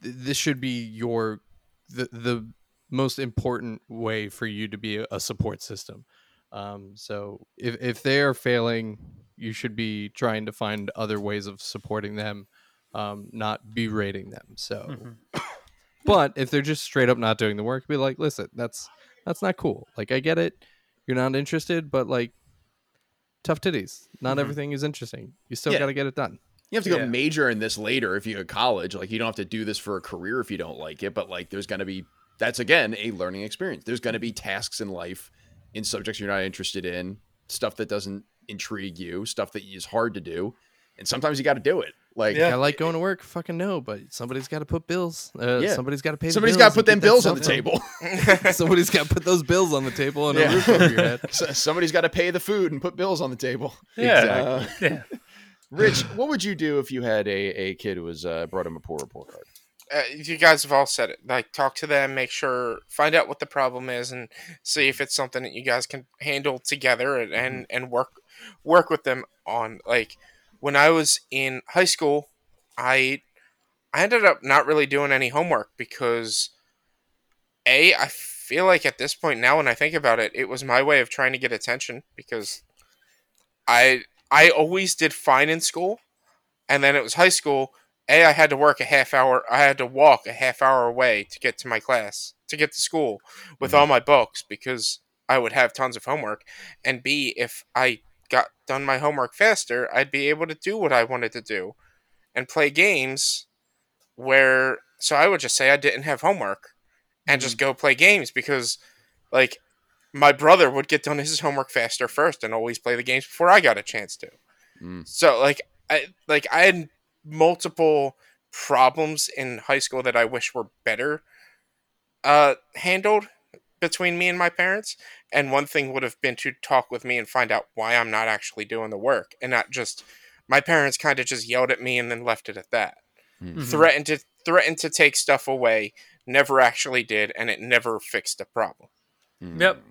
th- this should be your the the most important way for you to be a, a support system. Um, so if if they are failing, you should be trying to find other ways of supporting them, um, not berating them. So, Mhm. but if they're just straight up not doing the work, be like, listen, that's that's not cool. Like I get it, you're not interested, but like tough titties. Not Mhm. everything is interesting. You still Yeah. got to get it done. You have to go Yeah. major in this later if you go to college. Like you don't have to do this for a career if you don't like it. But like there's gonna be that's again a learning experience. There's gonna be tasks in life in subjects you're not interested in, stuff that doesn't intrigue you, stuff that is hard to do, and sometimes you got to do it. Like Yeah. I like going to work. Fucking no, but somebody's got to put bills. Uh, Yeah. Somebody's got to pay. the somebody's got got to put them bills on the table. somebody's got to put those bills on the table and Yeah. a roof over your head. So- somebody's got to pay the food and put bills on the table. Yeah. Uh, Yeah. Rich, what would you do if you had a, a kid who was uh, brought him a poor report card? uh, you guys have all said it. Like, talk to them, make sure, find out what the problem is, and see if it's something that you guys can handle together and and, and work work with them on. Like, when I was in high school, I I ended up not really doing any homework because a I feel like at this point now, when I think about it, it was my way of trying to get attention because I I always did fine in school, and then it was high school. A, I had to work a half hour. I had to walk a half hour away to get to my class, to get to school with mm-hmm. all my books because I would have tons of homework. And B, if I got done my homework faster, I'd be able to do what I wanted to do and play games where. So I would just say I didn't have homework and just go play games because, like, my brother would get done his homework faster first and always play the games before I got a chance to. Mm. So like I like I had multiple problems in high school that I wish were better uh handled between me and my parents and one thing would have been to talk with me and find out why I'm not actually doing the work and not just my parents kind of just yelled at me and then left it at that. Mhm. Threatened to threatened to take stuff away, never actually did and it never fixed the problem. Mm. Yep.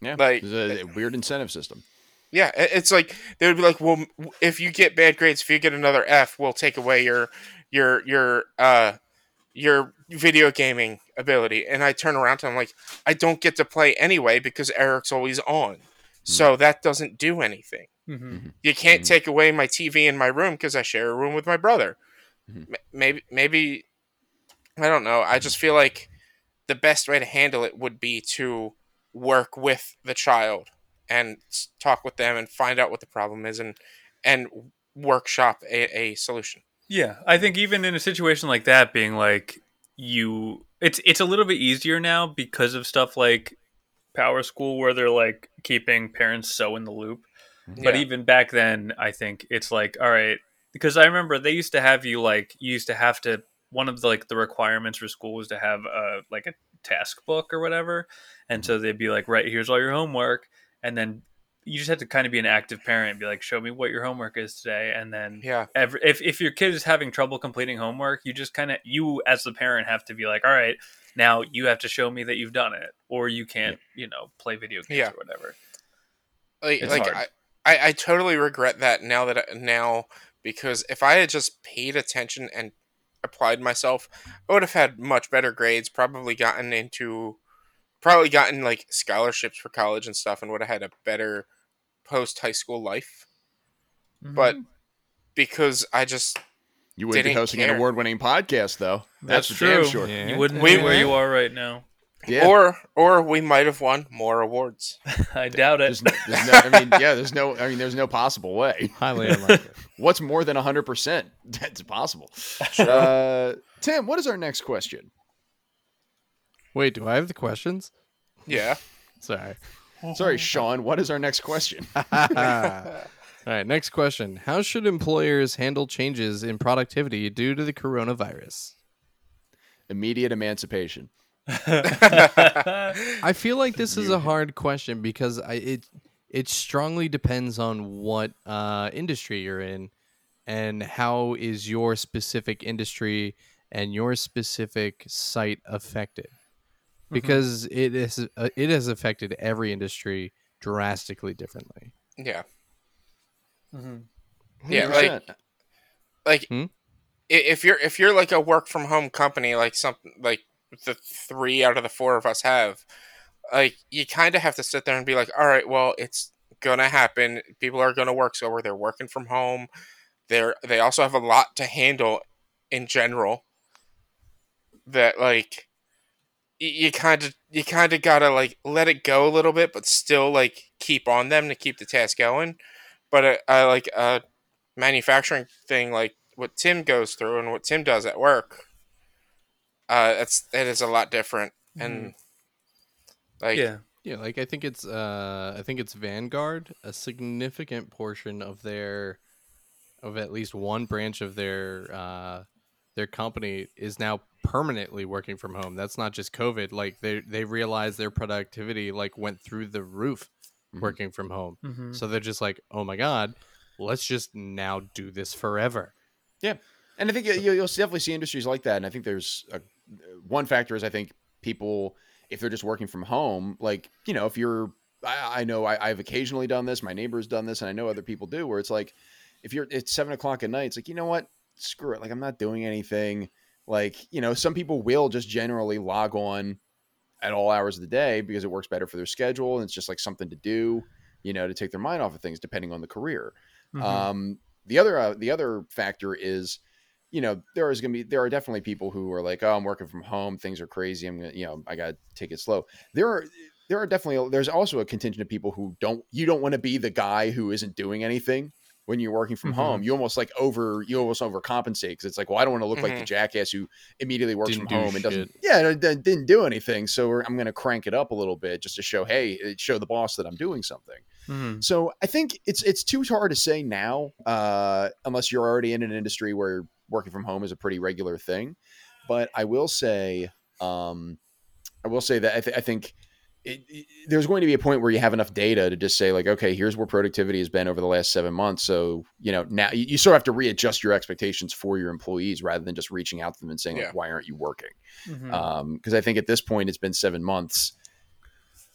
Yeah. Like- There's a weird incentive system. Yeah, it's like they would be like, "Well, if you get bad grades, if you get another F, we'll take away your your your uh your video gaming ability." And I turn around to them like, "I don't get to play anyway because Eric's always on, so that doesn't do anything. Mhm. You can't Mhm. take away my TV in my room because I share a room with my brother. Mhm. M- Maybe maybe I don't know. I just feel like the best way to handle it would be to work with the child and talk with them and find out what the problem is and and workshop a, a solution. Yeah, I think even in a situation like that, being like you, it's it's a little bit easier now because of stuff like power school where they're like keeping parents so in the loop. Mm-hmm. But even back then, I think it's like, all right, because I remember they used to have you like you used to have to one of the like the requirements for school was to have a like a task book or whatever, and so mm-hmm. they'd be like, right, here's all your homework, and then you just have to kind of be an active parent and be like, show me what your homework is today, and then Yeah. every, if if your kid is having trouble completing homework, you just kind of you as the parent have to be like, all right, now you have to show me that you've done it, or you can't, you know, play video games Yeah. or whatever. Like, It's like hard. I, I, I totally regret that now that I, now because if I had just paid attention and applied myself, I would have had much better grades. Probably gotten into, probably gotten like scholarships for college and stuff, and would have had a better post high school life. But because I just You wouldn't be Didn't hosting an award-winning podcast, though. That's for damn true. sure. Yeah. you wouldn't We- be where you are right now. Yeah. or or we might have won more awards. I doubt it. There's no, there's no, I mean, yeah, there's no, I mean, there's no possible way. Highly unlikely. What's more than 100%? That's possible. Uh, Tim, what is our next question? Wait, do I have the questions? Yeah. Sorry. Sorry, Sean, what is our next question? All right, next question. How should employers handle changes in productivity due to the coronavirus? Immediate emancipation. I feel like this is a hard question because I it it strongly depends on what uh, industry you're in and how is your specific industry and your specific site affected because it is uh, it has affected every industry drastically differently. Yeah. Mhm. Yeah, like like Hmm? if you're if you're like a work from home company like something like the three out of the four of us have like you kind of have to sit there and be like all right well it's gonna happen people are gonna work so where they're working from home they're they also have a lot to handle in general that like y- you kind of you kind of gotta like let it go a little bit but still like keep on them to keep the task going but uh, I like a manufacturing thing like what Tim goes through and what Tim does at work, uh, it's that is a lot different. And like, yeah. Yeah, like I think it's uh I think it's Vanguard, a significant portion of their of at least one branch of their uh their company is now permanently working from home. That's not just COVID. Like they they realized their productivity like went through the roof Mhm. working from home. Mhm. So they're just like, "Oh my god, let's just now do this forever." Yeah, and I think you, you'll definitely see industries like that. And I think there's a, one factor is I think people, if they're just working from home, like, you know, if you're, I, I know I, I've occasionally done this, my neighbor's done this, and I know other people do, where it's like, if you're, it's seven o'clock at night, it's like, you know what? Screw it. Like, I'm not doing anything. Like, you know, some people will just generally log on at all hours of the day because it works better for their schedule. And it's just like something to do, you know, to take their mind off of things, depending on the career. Mhm. Um, the other uh, the other factor is, you know, there is going to be there are definitely people who are like, oh, I'm working from home, things are crazy. I'm gonna, you know, I got to take it slow. There are there are definitely there's also a contingent of people who don't you don't want to be the guy who isn't doing anything when you're working from Mhm. home. You almost like over you almost overcompensate because it's like, well, I don't want to look like the Mhm. jackass who immediately works Didn't from home and doesn't shit. yeah d- didn't do anything. So we're, I'm going to crank it up a little bit just to show hey show the boss that I'm doing something. Mhm. So I think it's it's too hard to say now, uh, unless you're already in an industry where working from home is a pretty regular thing. But I will say, um, I will say that I, th- I think it, it- there's going to be a point where you have enough data to just say like, okay, here's where productivity has been over the last seven months. So you know now you, you sort of have to readjust your expectations for your employees rather than just reaching out to them and saying Yeah. like, why aren't you working? Because I think at this point it's been seven months.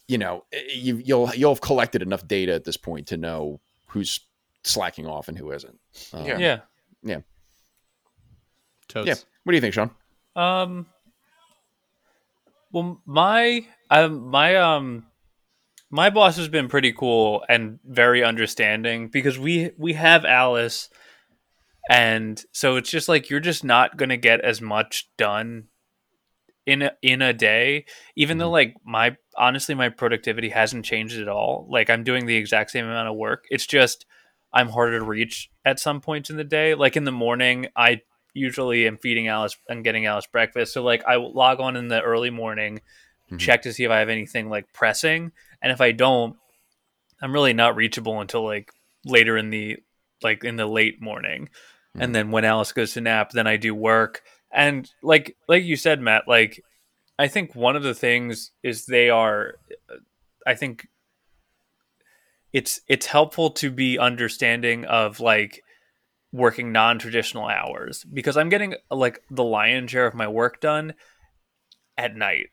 You know, you, you'll you'll have collected enough data at this point to know who's slacking off and who isn't. Um, Yeah. yeah. Totes. yeah. What do you think, Sean? Um. Well, my um my um my boss has been pretty cool and very understanding because we we have Alice, and so it's just like you're just not gonna get as much done in a, in a day, even though like my honestly my productivity hasn't changed at all. Like I'm doing the exact same amount of work. It's just I'm harder to reach at some points in the day. Like in the morning, I usually am feeding Alice and getting Alice breakfast. So like I log on in the early morning, check to see if I have anything like pressing, and if I don't, I'm really not reachable until like later in the like in the late morning, Mhm. and then when Alice goes to nap, then I do work, and like like you said, Matt, like I think one of the things is they are, I think it's it's helpful to be understanding of like working non-traditional hours. Because I'm getting like the lion's share of my work done at night.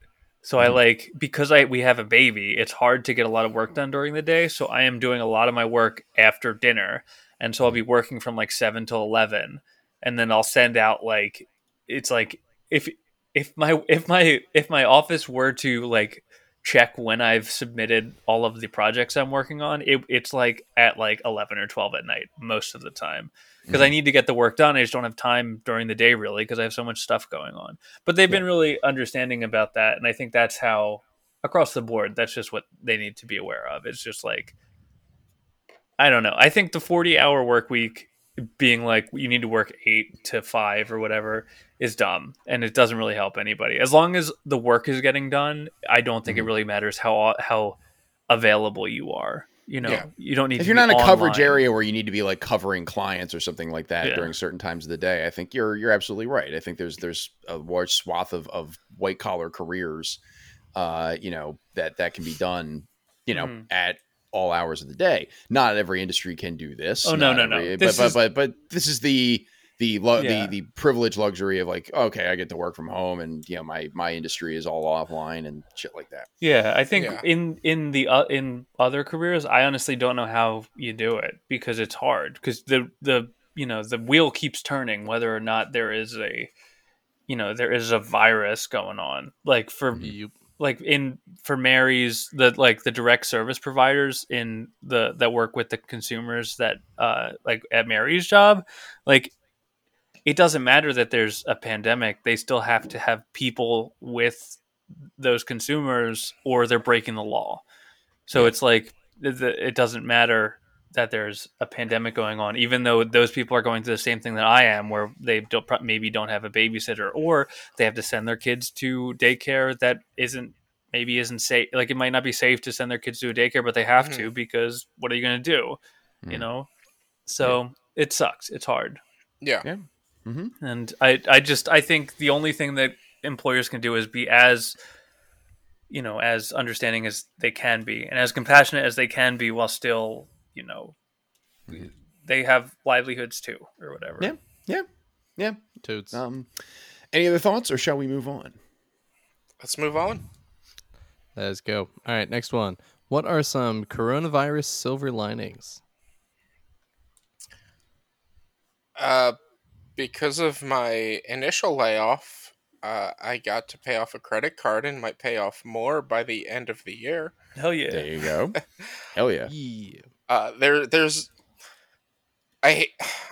So I Mhm. like because I we have a baby, it's hard to get a lot of work done during the day, so I am doing a lot of my work after dinner. And so I'll be working from like 7 till 11 and then I'll send out like it's like if if my if my if my office were to like check when I've submitted all of the projects I'm working on, it, it's like at like 11 or 12 at night most of the time because I need to get the work done. I just don't have time during the day really because I have so much stuff going on. But they've been really understanding about that, and I think that's how across the board. That's just what they need to be aware of. It's just like I don't know. I think the 40 hour work week being like you need to work eight to five or whatever is dumb and it doesn't really help anybody. As long as the work is getting done, I don't think it Mhm. really matters how how available you are. You know, Yeah. you don't need if you're not in a coverage online. area where you need to be like covering clients or something like that Yeah. during certain times of the day, I think you're you're absolutely right. I think there's there's a large swath of, of white collar careers, uh, you know that that can be done, you know, Mhm. at all hours of the day. Not every industry can do this. Oh, no, no, no. every- But This but, is- but but this is the the lu- Yeah. the the privileged luxury of like okay, I get to work from home, and you know my my industry is all offline and shit like that. Yeah, I think Yeah. in in the uh, in other careers, I honestly don't know how you do it because it's hard because the the you know the wheel keeps turning whether or not there is a you know there is a virus going on. Like for You like in for Mary's the like the direct service providers in the that work with the consumers that uh like at Mary's job, like it doesn't matter that there's a pandemic, they still have to have people with those consumers or they're breaking the law. So it's like th- th- it doesn't matter that there's a pandemic going on, even though those people are going through the same thing that I am, where they don't, maybe don't have a babysitter or they have to send their kids to daycare that isn't maybe isn't safe. Like it might not be safe to send their kids to a daycare, but they have to because what are you going to do? You Mhm. know, so it sucks. It's hard Yeah. Yeah. Hmm and I, I just i think the only thing that employers can do is be as you know as understanding as they can be and as compassionate as they can be while still you know they have livelihoods too or whatever Yeah. Yeah. Yeah. totes. Um, any other thoughts, or shall we move on? Let's move on. Let's go. All right, next one. What are some coronavirus silver linings? Uh, because of my initial layoff, uh, I got to pay off a credit card and might pay off more by the end of the year. hell yeah There you go. Hell yeah. Yeah. Uh, there, there's, I,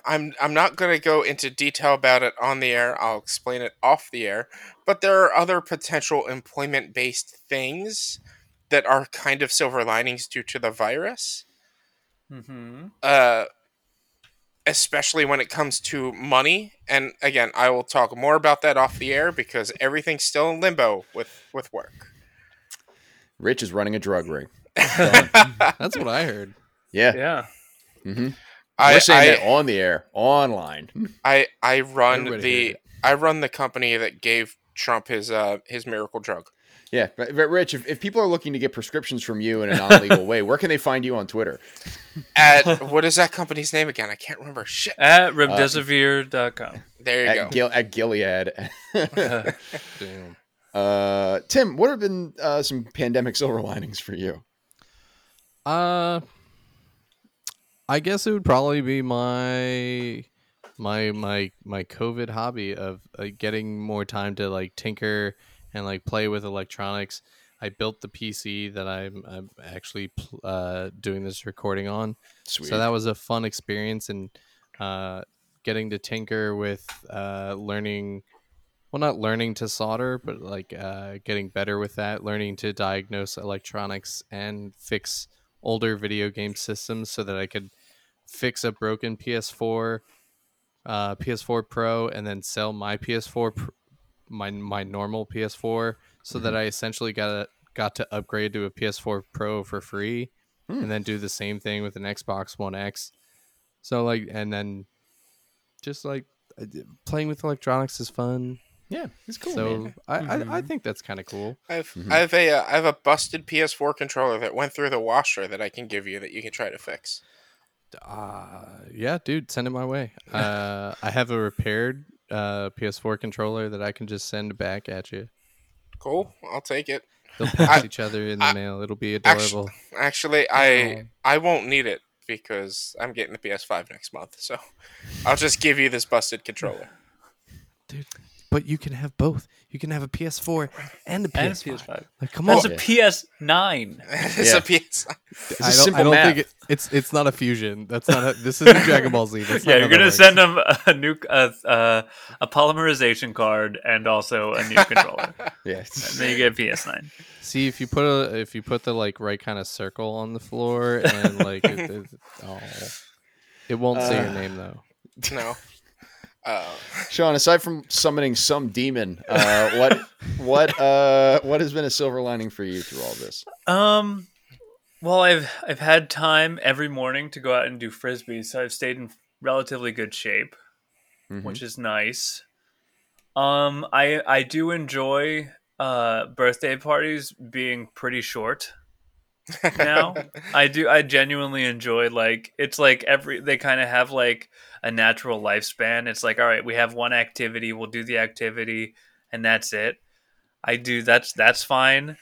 I'm, I'm not gonna go into detail about it on the air. I'll explain it off the air. But there are other potential employment-based things that are kind of silver linings due to the virus. mm-hmm. uh, especially when it comes to money. And again, I will talk more about that off the air because everything's still in limbo with with work. Rich is running a drug ring. That's what I heard. Yeah. yeah hmm I We're saying I, that on the air, online. I I run Everybody the. I run the company that gave Trump his uh his miracle drug. Yeah, but, but Rich, if, if people are looking to get prescriptions from you in a non-legal way, where can they find you on Twitter? At what is that company's name again? I can't remember. Shit. at remdesivir.com There you At, go. Gil- at Gilead. Damn. uh, Tim, what have been uh, some pandemic silver linings for you? Uh, I guess it would probably be my my my my COVID hobby of uh, getting more time to like tinker and like play with electronics. I built the PC that I'm, I'm actually uh, doing this recording on. Sweet. So that was a fun experience and uh, getting to tinker with uh, learning. Well, not learning to solder, but like uh, getting better with that, learning to diagnose electronics and fix older video game systems so that I could fix a broken PS4, uh, PS4 Pro, and then sell my PS4, pr- my my normal PS4, so that I essentially got a, got to upgrade to a PS4 Pro for free, Hmm. and then do the same thing with an Xbox One X. So like, and then just like playing with electronics is fun. Yeah, it's cool. so man. I, I I Mhm. think that's kind of cool. I've Mhm. I have a uh, I have a busted PS4 controller that went through the washer that I can give you that you can try to fix. Uh, yeah, dude, send it my way. Uh, I have a repaired uh, PS4 controller that I can just send back at you. Cool, I'll take it. They'll pass I- each other in the I- mail. It'll be actu- adorable. Actually, I I won't need it because I'm getting the PS5 next month. So I'll just give you this busted controller. dude. But you can have both. You can have a PS4 and a PS5. And it's PS5. Like, come on. That's a PS9. it's Yeah. a PS. It's I a don't, simple I don't math. think it, it's it's not a fusion. That's not. A, this isn't Dragon Ball Z. That's yeah, not you're gonna that send them a new uh, uh, a polymerization card and also a new controller. yes. And then you get a PS9. See if you put a if you put the like right kind of circle on the floor and like it, it, oh, it won't say your Uh, name though. No. Uh, Sean, aside from summoning some demon, uh, what what uh, what has been a silver lining for you through all this? Um, well, I've I've had time every morning to go out and do frisbee, so I've stayed in relatively good shape, Mhm. which is nice. Um, I I do enjoy uh birthday parties being pretty short. now i do i genuinely enjoy like it's like every they kind of have like a natural lifespan. It's like all right we have one activity we'll do the activity and that's it. I do that's that's fine.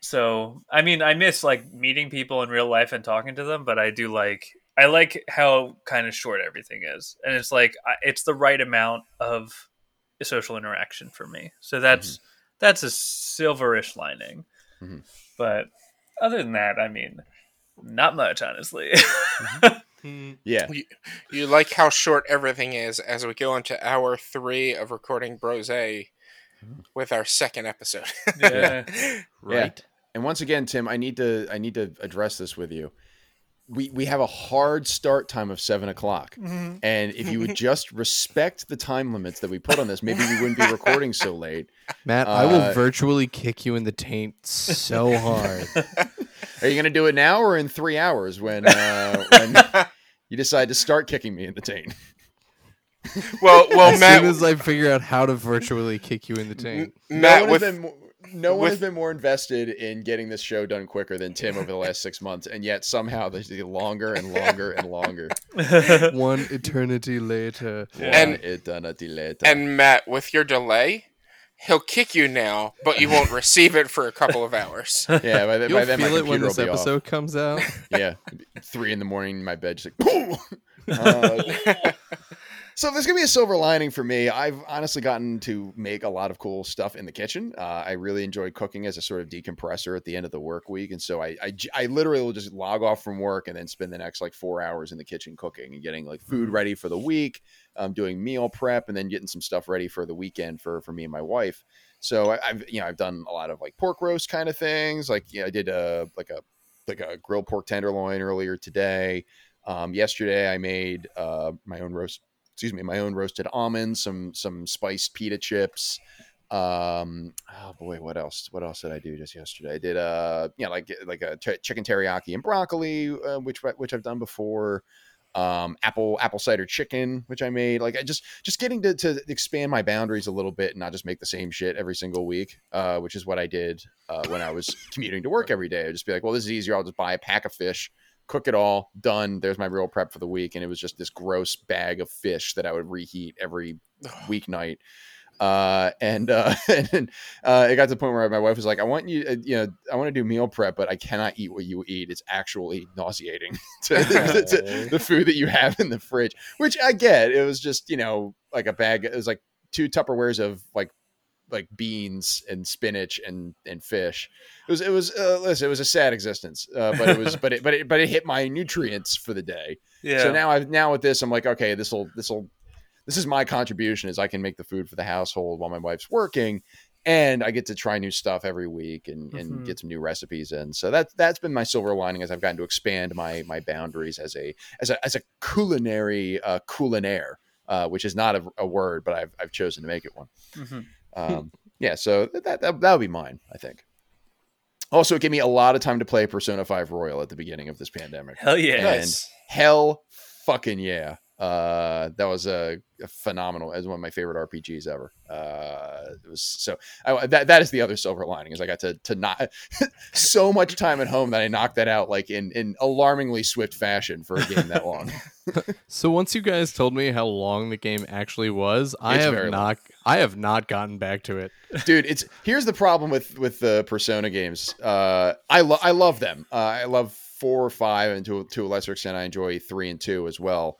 So i mean i miss like meeting people in real life and talking to them but i do like i like how kind of short everything is. And it's like it's the right amount of social interaction for me. So that's that's a silverish lining. Mhm. but other than that, I mean, not much, honestly. Yeah, you, you like how short everything is as we go into hour three of recording Brose with our second episode. yeah. Right. and once again, Tim, I need to I need to address this with you. We we have a hard start time of seven o'clock, Mm-hmm. and if you would just respect the time limits that we put on this, maybe we wouldn't be recording so late. Matt, I will Uh, virtually kick you in the taint so hard. Are you going to do it now or in three hours when uh, when you decide to start kicking me in the taint? well, well, as Matt, soon as I figure out how to virtually kick you in the taint. Matt no one with has been mo- no one with- has been more invested in getting this show done quicker than Tim over the last six months, and yet somehow they get longer and longer and longer. One eternity later. And- One eternity later. and Matt with your delay. He'll kick you now, but you won't receive it for a couple of hours. yeah, by, the, You'll by then my feel it when computer this will be off. episode comes out. Yeah, three in the morning, my bed, just like. "Boom!" Uh, so if there's gonna be a silver lining for me. I've honestly gotten to make a lot of cool stuff in the kitchen. Uh, I really enjoy cooking as a sort of decompressor at the end of the work week, and so I I literally will just log off from work and then spend the next like four hours in the kitchen cooking and getting like food ready for the week, um, doing meal prep, and then getting some stuff ready for the weekend for for me and my wife. So I, I've you know I've done a lot of like pork roast kind of things. Like yeah, I did a like a like a grilled pork tenderloin earlier today. Um, yesterday I made uh, my own roast, excuse me, my own roasted almonds, some some spiced pita chips. Um, oh boy, what else? What else did I do just yesterday? I did uh, yeah, like like a t- chicken teriyaki and broccoli, uh, which which I've done before. Um, apple apple cider chicken, which I made. Like I just just getting to, to expand my boundaries a little bit and not just make the same shit every single week, uh, which is what I did uh, when I was commuting to work every day. I'd just be like, well, this is easier. I'll just buy a pack of fish, cook it all, done. There's my real prep for the week. And it was just this gross bag of fish that I would reheat every weeknight. Uh, and uh, and uh, it got to the point where my wife was like, "I want you, uh, you know, I want to do meal prep, but I cannot eat what you eat. It's actually nauseating to, to- to the food that you have in the fridge." Which I get. It was just you know like a bag. It was like two Tupperwares of like like beans and spinach and and fish. It was it was uh, listen. It was a sad existence, uh, but it was but it but it but it hit my nutrients for the day. yeah. So now I've now with this, I'm like, okay, this will this will this is my contribution is I can make the food for the household while my wife's working. And I get to try new stuff every week and, and Mhm. get some new recipes in. So that's that's been my silver lining as I've gotten to expand my my boundaries as a as a as a culinary uh, culinaire, uh, which is not a, a word, but I've I've chosen to make it one. Mhm. Um, yeah, so that, that that would be mine. I think. Also, it gave me a lot of time to play Persona Five Royal at the beginning of this pandemic. Hell yeah. Nice. hell, fucking yeah! Uh, that was a, a phenomenal. As one of my favorite RPGs ever. Uh, it was so. I, that that is the other silver lining is I got to to not so much time at home that I knocked that out like in in alarmingly swift fashion for a game that long. So once you guys told me how long the game actually was, I It's have not I have not gotten back to it. dude it's here's the problem with with the persona games uh i love i love them uh, i love four or five and to, to a lesser extent i enjoy three and two as well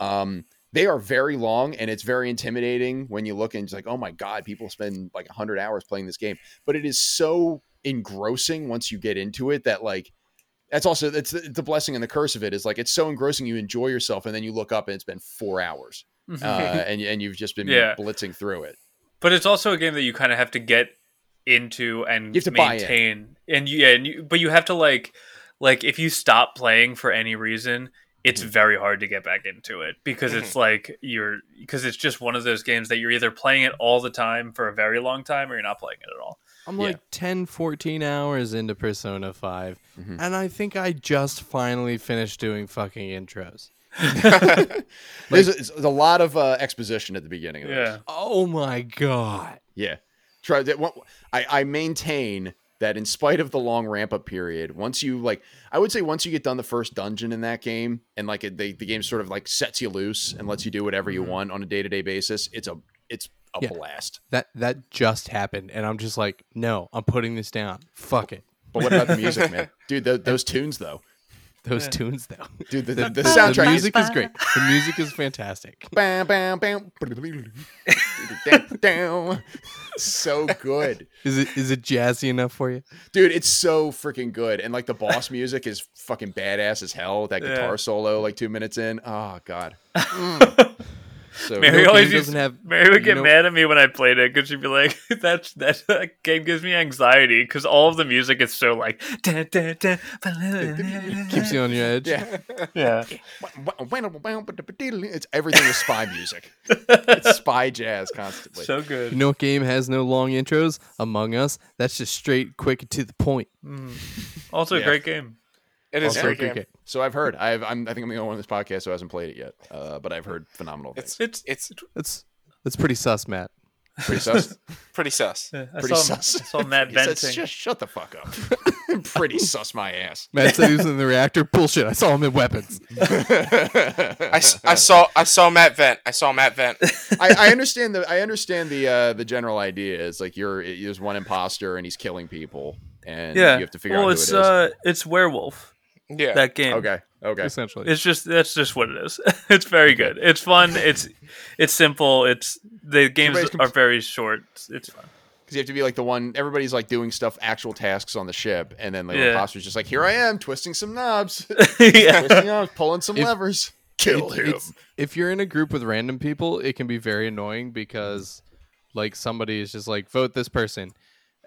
um they are very long and it's very intimidating when you look and it's like oh my god people spend like 100 hours playing this game but it is so engrossing once you get into it that like that's also it's the, blessing and the curse of it is like it's so engrossing you enjoy yourself and then you look up and it's been four hours uh, and, and you've just been Yeah. blitzing through it But it's also a game that you kind of have to get into and You have to buy in. maintain. And you, yeah, and you, but you have to like, like if you stop playing for any reason, it's Mm-hmm. very hard to get back into it because it's like you're because it's just one of those games that you're either playing it all the time for a very long time or you're not playing it at all. I'm Yeah. like 10, 14 hours into Persona 5, Mhm. and I think I just finally finished doing fucking intros. there's, a, there's a lot of uh, exposition at the beginning of this. Yeah. Oh my god. Yeah. Try that. I, I maintain that in spite of the long ramp up period, once you like, I would say once you get done the first dungeon in that game, and like it, they, the game sort of like sets you loose and lets you do whatever you mm-hmm. want on a day to day basis, it's a it's a Yeah. blast. That that just happened and I'm just like, "No, I'm putting this down. Fuck it." But what about the music, man? Dude, tho- those tunes though. Those Yeah. tunes though. Dude, the, the, The, the the soundtrack is music is great. The music is fantastic. bam, bam, bam. down. so good. Is it is it jazzy enough for you? Dude, it's so freaking good. And like the boss music is fucking badass as hell. That guitar Yeah. solo, like two minutes in. Oh god. Mm. So Mary No always used, doesn't have- Mary would get know- mad at me when I played it because she'd be like, "That's that, that game gives me anxiety because all of the music is so like da, da, da, Keeps you on your edge. yeah. yeah." It's everything is spy music. It's spy jazz constantly. So good. You know what game has no long intros? Among Us. That's just straight, quick, and to the point. Mm. Also, a Yeah. great game. It is a Also great great game. game. So I've heard. I've, I'm, I think I'm the only one on this podcast who hasn't played it yet. Uh, but I've heard phenomenal things. It's It's it's That's that's pretty sus, Matt. Pretty sus. pretty sus. I Pretty saw, sus. I saw Matt He said, venting. Just shut the fuck up. Pretty sus my ass. Matt said he was in the reactor. Bullshit. I saw him in weapons. I saw I saw Matt vent. I saw Matt vent. I, I understand the I understand the uh, the general idea is like you're there's one imposter and he's killing people and yeah. you have to figure well, out who it's it is. uh, it's werewolf. Yeah. That game. okay, okay. Essentially. It's just that's just what it is. it's very good. It's fun. It's it's simple. It's the games Everybody's are very short. It's, it's fun. Because you have to be like the one everybody's like doing stuff, actual tasks on the ship, and then the Yeah. imposter's just like, here I am, twisting some knobs, yeah. twisting knobs, pulling some If- levers. Kill It- him. if you're in a group with random people, it can be very annoying because like somebody is just like vote this person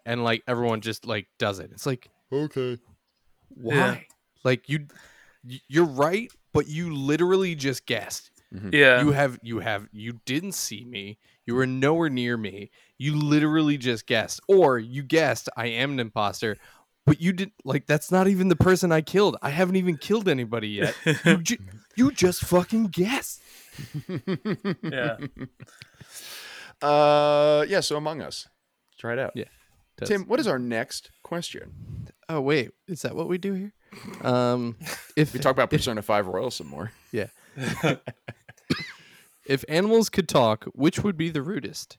and like everyone just like does it. It's like Okay. why? Yeah. Like you, you're right, but you literally just guessed. Yeah. You have you have you didn't see me. You were nowhere near me. You literally just guessed. Or you guessed I am an imposter, but you did like that's not even the person I killed. I haven't even killed anybody yet. You, ju- you just fucking guessed. yeah. Uh, yeah. So Among Us, try it out. Yeah. Tim, what is our next question? Oh wait, is that what we do here? Um, if We talk about Persona Five Royal some more. yeah, if animals could talk, which would be the rudest?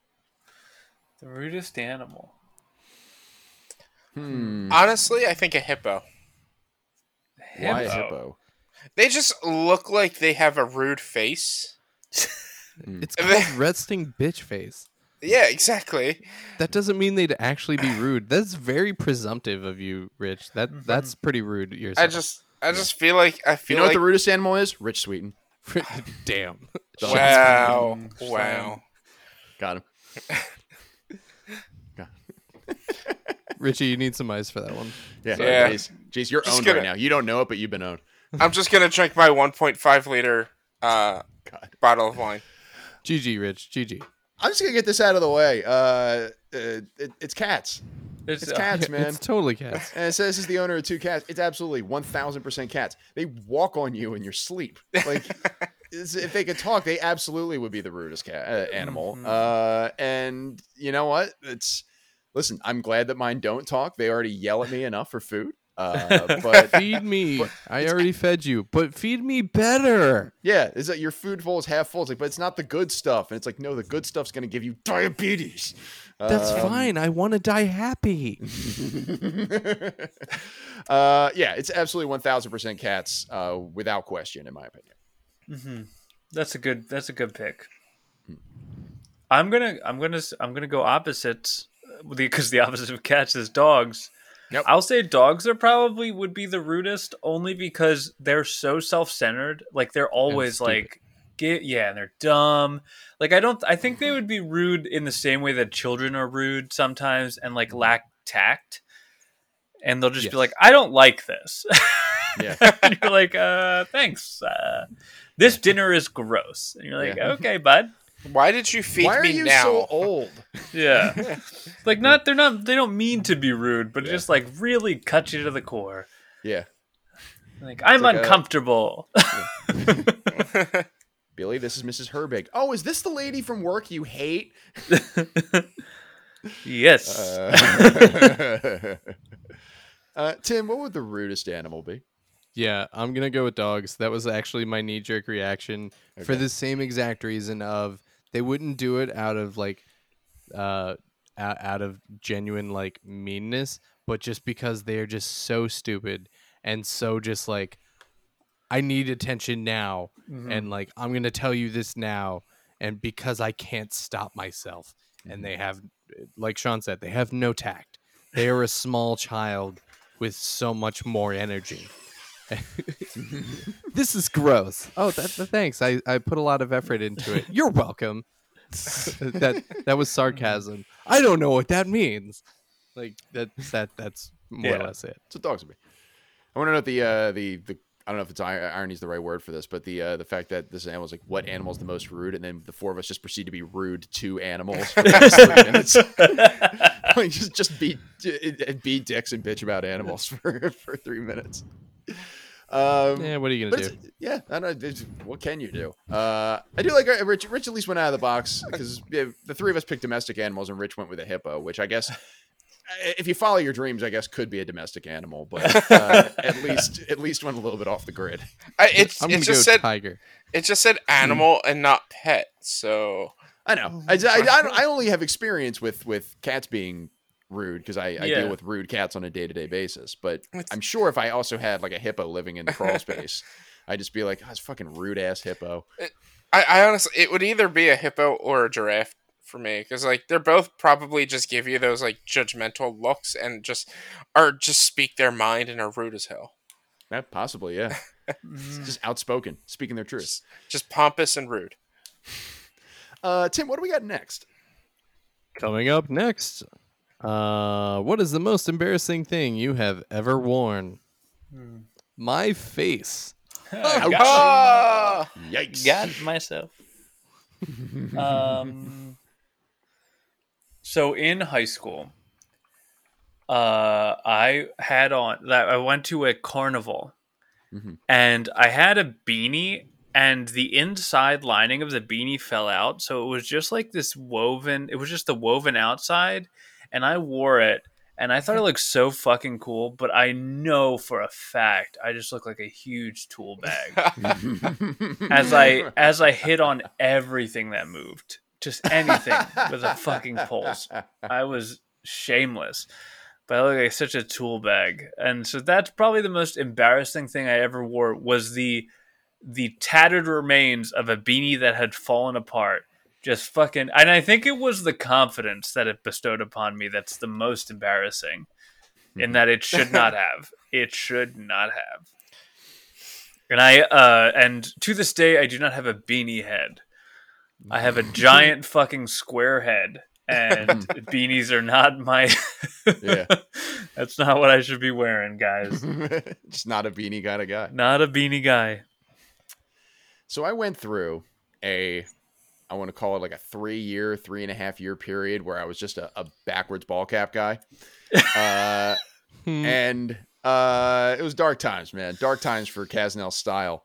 The rudest animal. Hmm. Honestly, I think a hippo. Why a Hippo. hippo? They just look like they have a rude face. It's And called then- resting bitch face. Yeah, exactly. That doesn't mean they'd actually be rude. That's very presumptive of you, Rich. That that's pretty rude yourself. I just I just feel like I feel You feel know what like the rudest animal is? Rich Sweeten. damn. wow wow. Got him. Richie, you need some ice for that one. Yeah. Yeah. Jeez, Jeez you're Just owned gonna- right now. You don't know it, but you've been owned. I'm just gonna drink my 1.5 liter uh, God. bottle of wine. GG, Rich. GG. I'm just gonna get this out of the way. Uh, uh it, it's cats. It's, It's uh, cats, man. It's totally cats. And it says this is the owner of two cats. It's absolutely 1000% cats. They walk on you in your sleep. Like, if they could talk, they absolutely would be the rudest cat uh, animal. Mhm. Uh, and you know what? It's listen. I'm glad that mine don't talk. They already yell at me enough for food. Uh, but Feed me. I already fed you, but feed me better. yeah, is that your food bowl is half full? It's like, but it's not the good stuff. And it's like, no, the good stuff's gonna give you diabetes. That's Um, fine. I want to die happy. uh, yeah, it's absolutely 1000% cats, uh, without question, in my opinion. mhm. That's a good. That's a good pick. I'm gonna. I'm gonna. I'm gonna go opposites because the opposite of cats is dogs. Yep. I'll say dogs are probably would be the rudest only because they're so self-centered. Like they're always like get yeah, and they're dumb. Like I don't I think they would be rude in the same way that children are rude sometimes and like lack tact. And they'll just Yes. be like, I don't like this. Yeah. and you're like, uh, thanks. Uh, this dinner is gross. And you're like, Yeah. okay, bud. Why did you feed Why are me you now? so old? Yeah. like not they're not they don't mean to be rude, but it just like really cut you to the core. Yeah. Like I'm like a- uncomfortable. Billy, this is Mrs. Herbig. Oh, is this the lady from work you hate? yes. Uh, uh, Tim, what would the rudest animal be? Yeah, I'm gonna go with dogs. That was actually my knee jerk reaction for Okay. the same exact reason of they wouldn't do it out of like uh out, of genuine like meanness, but just because they are just so stupid and so just like I need attention now Mhm. and like I'm gonna tell you this now and because I can't stop myself and they have like Sean said, they have no tact. They are a small child with so much more energy. this is gross. Oh, that, that- thanks. I, I put a lot of effort into it. You're welcome. that that was sarcasm. I don't know what that means. Like that that that's more Yeah. or less it. What dogs would be. I want to know the uh, the the I don't know if it's irony is the right word for this, but the uh, the fact that this animal is like what animal is the most rude, and then the four of us just proceed to be rude to animals for the three minutes. like just just be be dicks and bitch about animals for for three minutes. Um, Yeah, what are you gonna do? yeah, I don't know. What can you do? Uh, I do like uh, Rich. Rich at least went out of the box because yeah, the three of us picked domestic animals, and Rich went with a hippo, which I guess, uh, if you follow your dreams, I guess could be a domestic animal, but uh, at least at least went a little bit off the grid. I, it's I'm it gonna just go said tiger. it just said animal and not pet. So I know. I, I, I, I only have experience with with cats being rude because I, I Yeah. deal with rude cats on a day to day basis. But It's- I'm sure if I also had like a hippo living in the crawl space, I'd just be like, oh, it's fucking rude ass hippo. I, I honestly, it would either be a hippo or a giraffe for me because like they're both probably just give you those like judgmental looks and just are just speak their mind and are rude as hell. Yeah, possibly, yeah. Mm. just outspoken, speaking their truth. Just, just pompous and rude. Uh, Tim, what do we got next? Coming up next. Uh, what is the most embarrassing thing you have ever worn? Hmm. My face. got, Ah! Yikes! got myself. um, so in high school, uh, I had on that I went to a carnival, Mhm. and I had a beanie, and the inside lining of the beanie fell out, so it was just like this woven. It was just the woven outside, and I wore it. And I thought it looked so fucking cool, but I know for a fact I just look like a huge tool bag as I as I hit on everything that moved, just anything with a fucking pulse. I was shameless, but I look like such a tool bag, and so that's probably the most embarrassing thing I ever wore was the the tattered remains of a beanie that had fallen apart. Just fucking, and I think it was the confidence that it bestowed upon me that's the most embarrassing, in that it should not have. It should not have. And I uh and to this day I do not have a beanie head. I have a giant fucking square head and beanies are not my Yeah. That's not what I should be wearing, guys. just not a beanie kind of guy. Not a beanie guy. So I went through a I want to call it like a three year, three and a half year period where I was just a, a backwards ball cap guy. Uh, Hmm. and uh, it was dark times, man. Dark times for Kasznel style.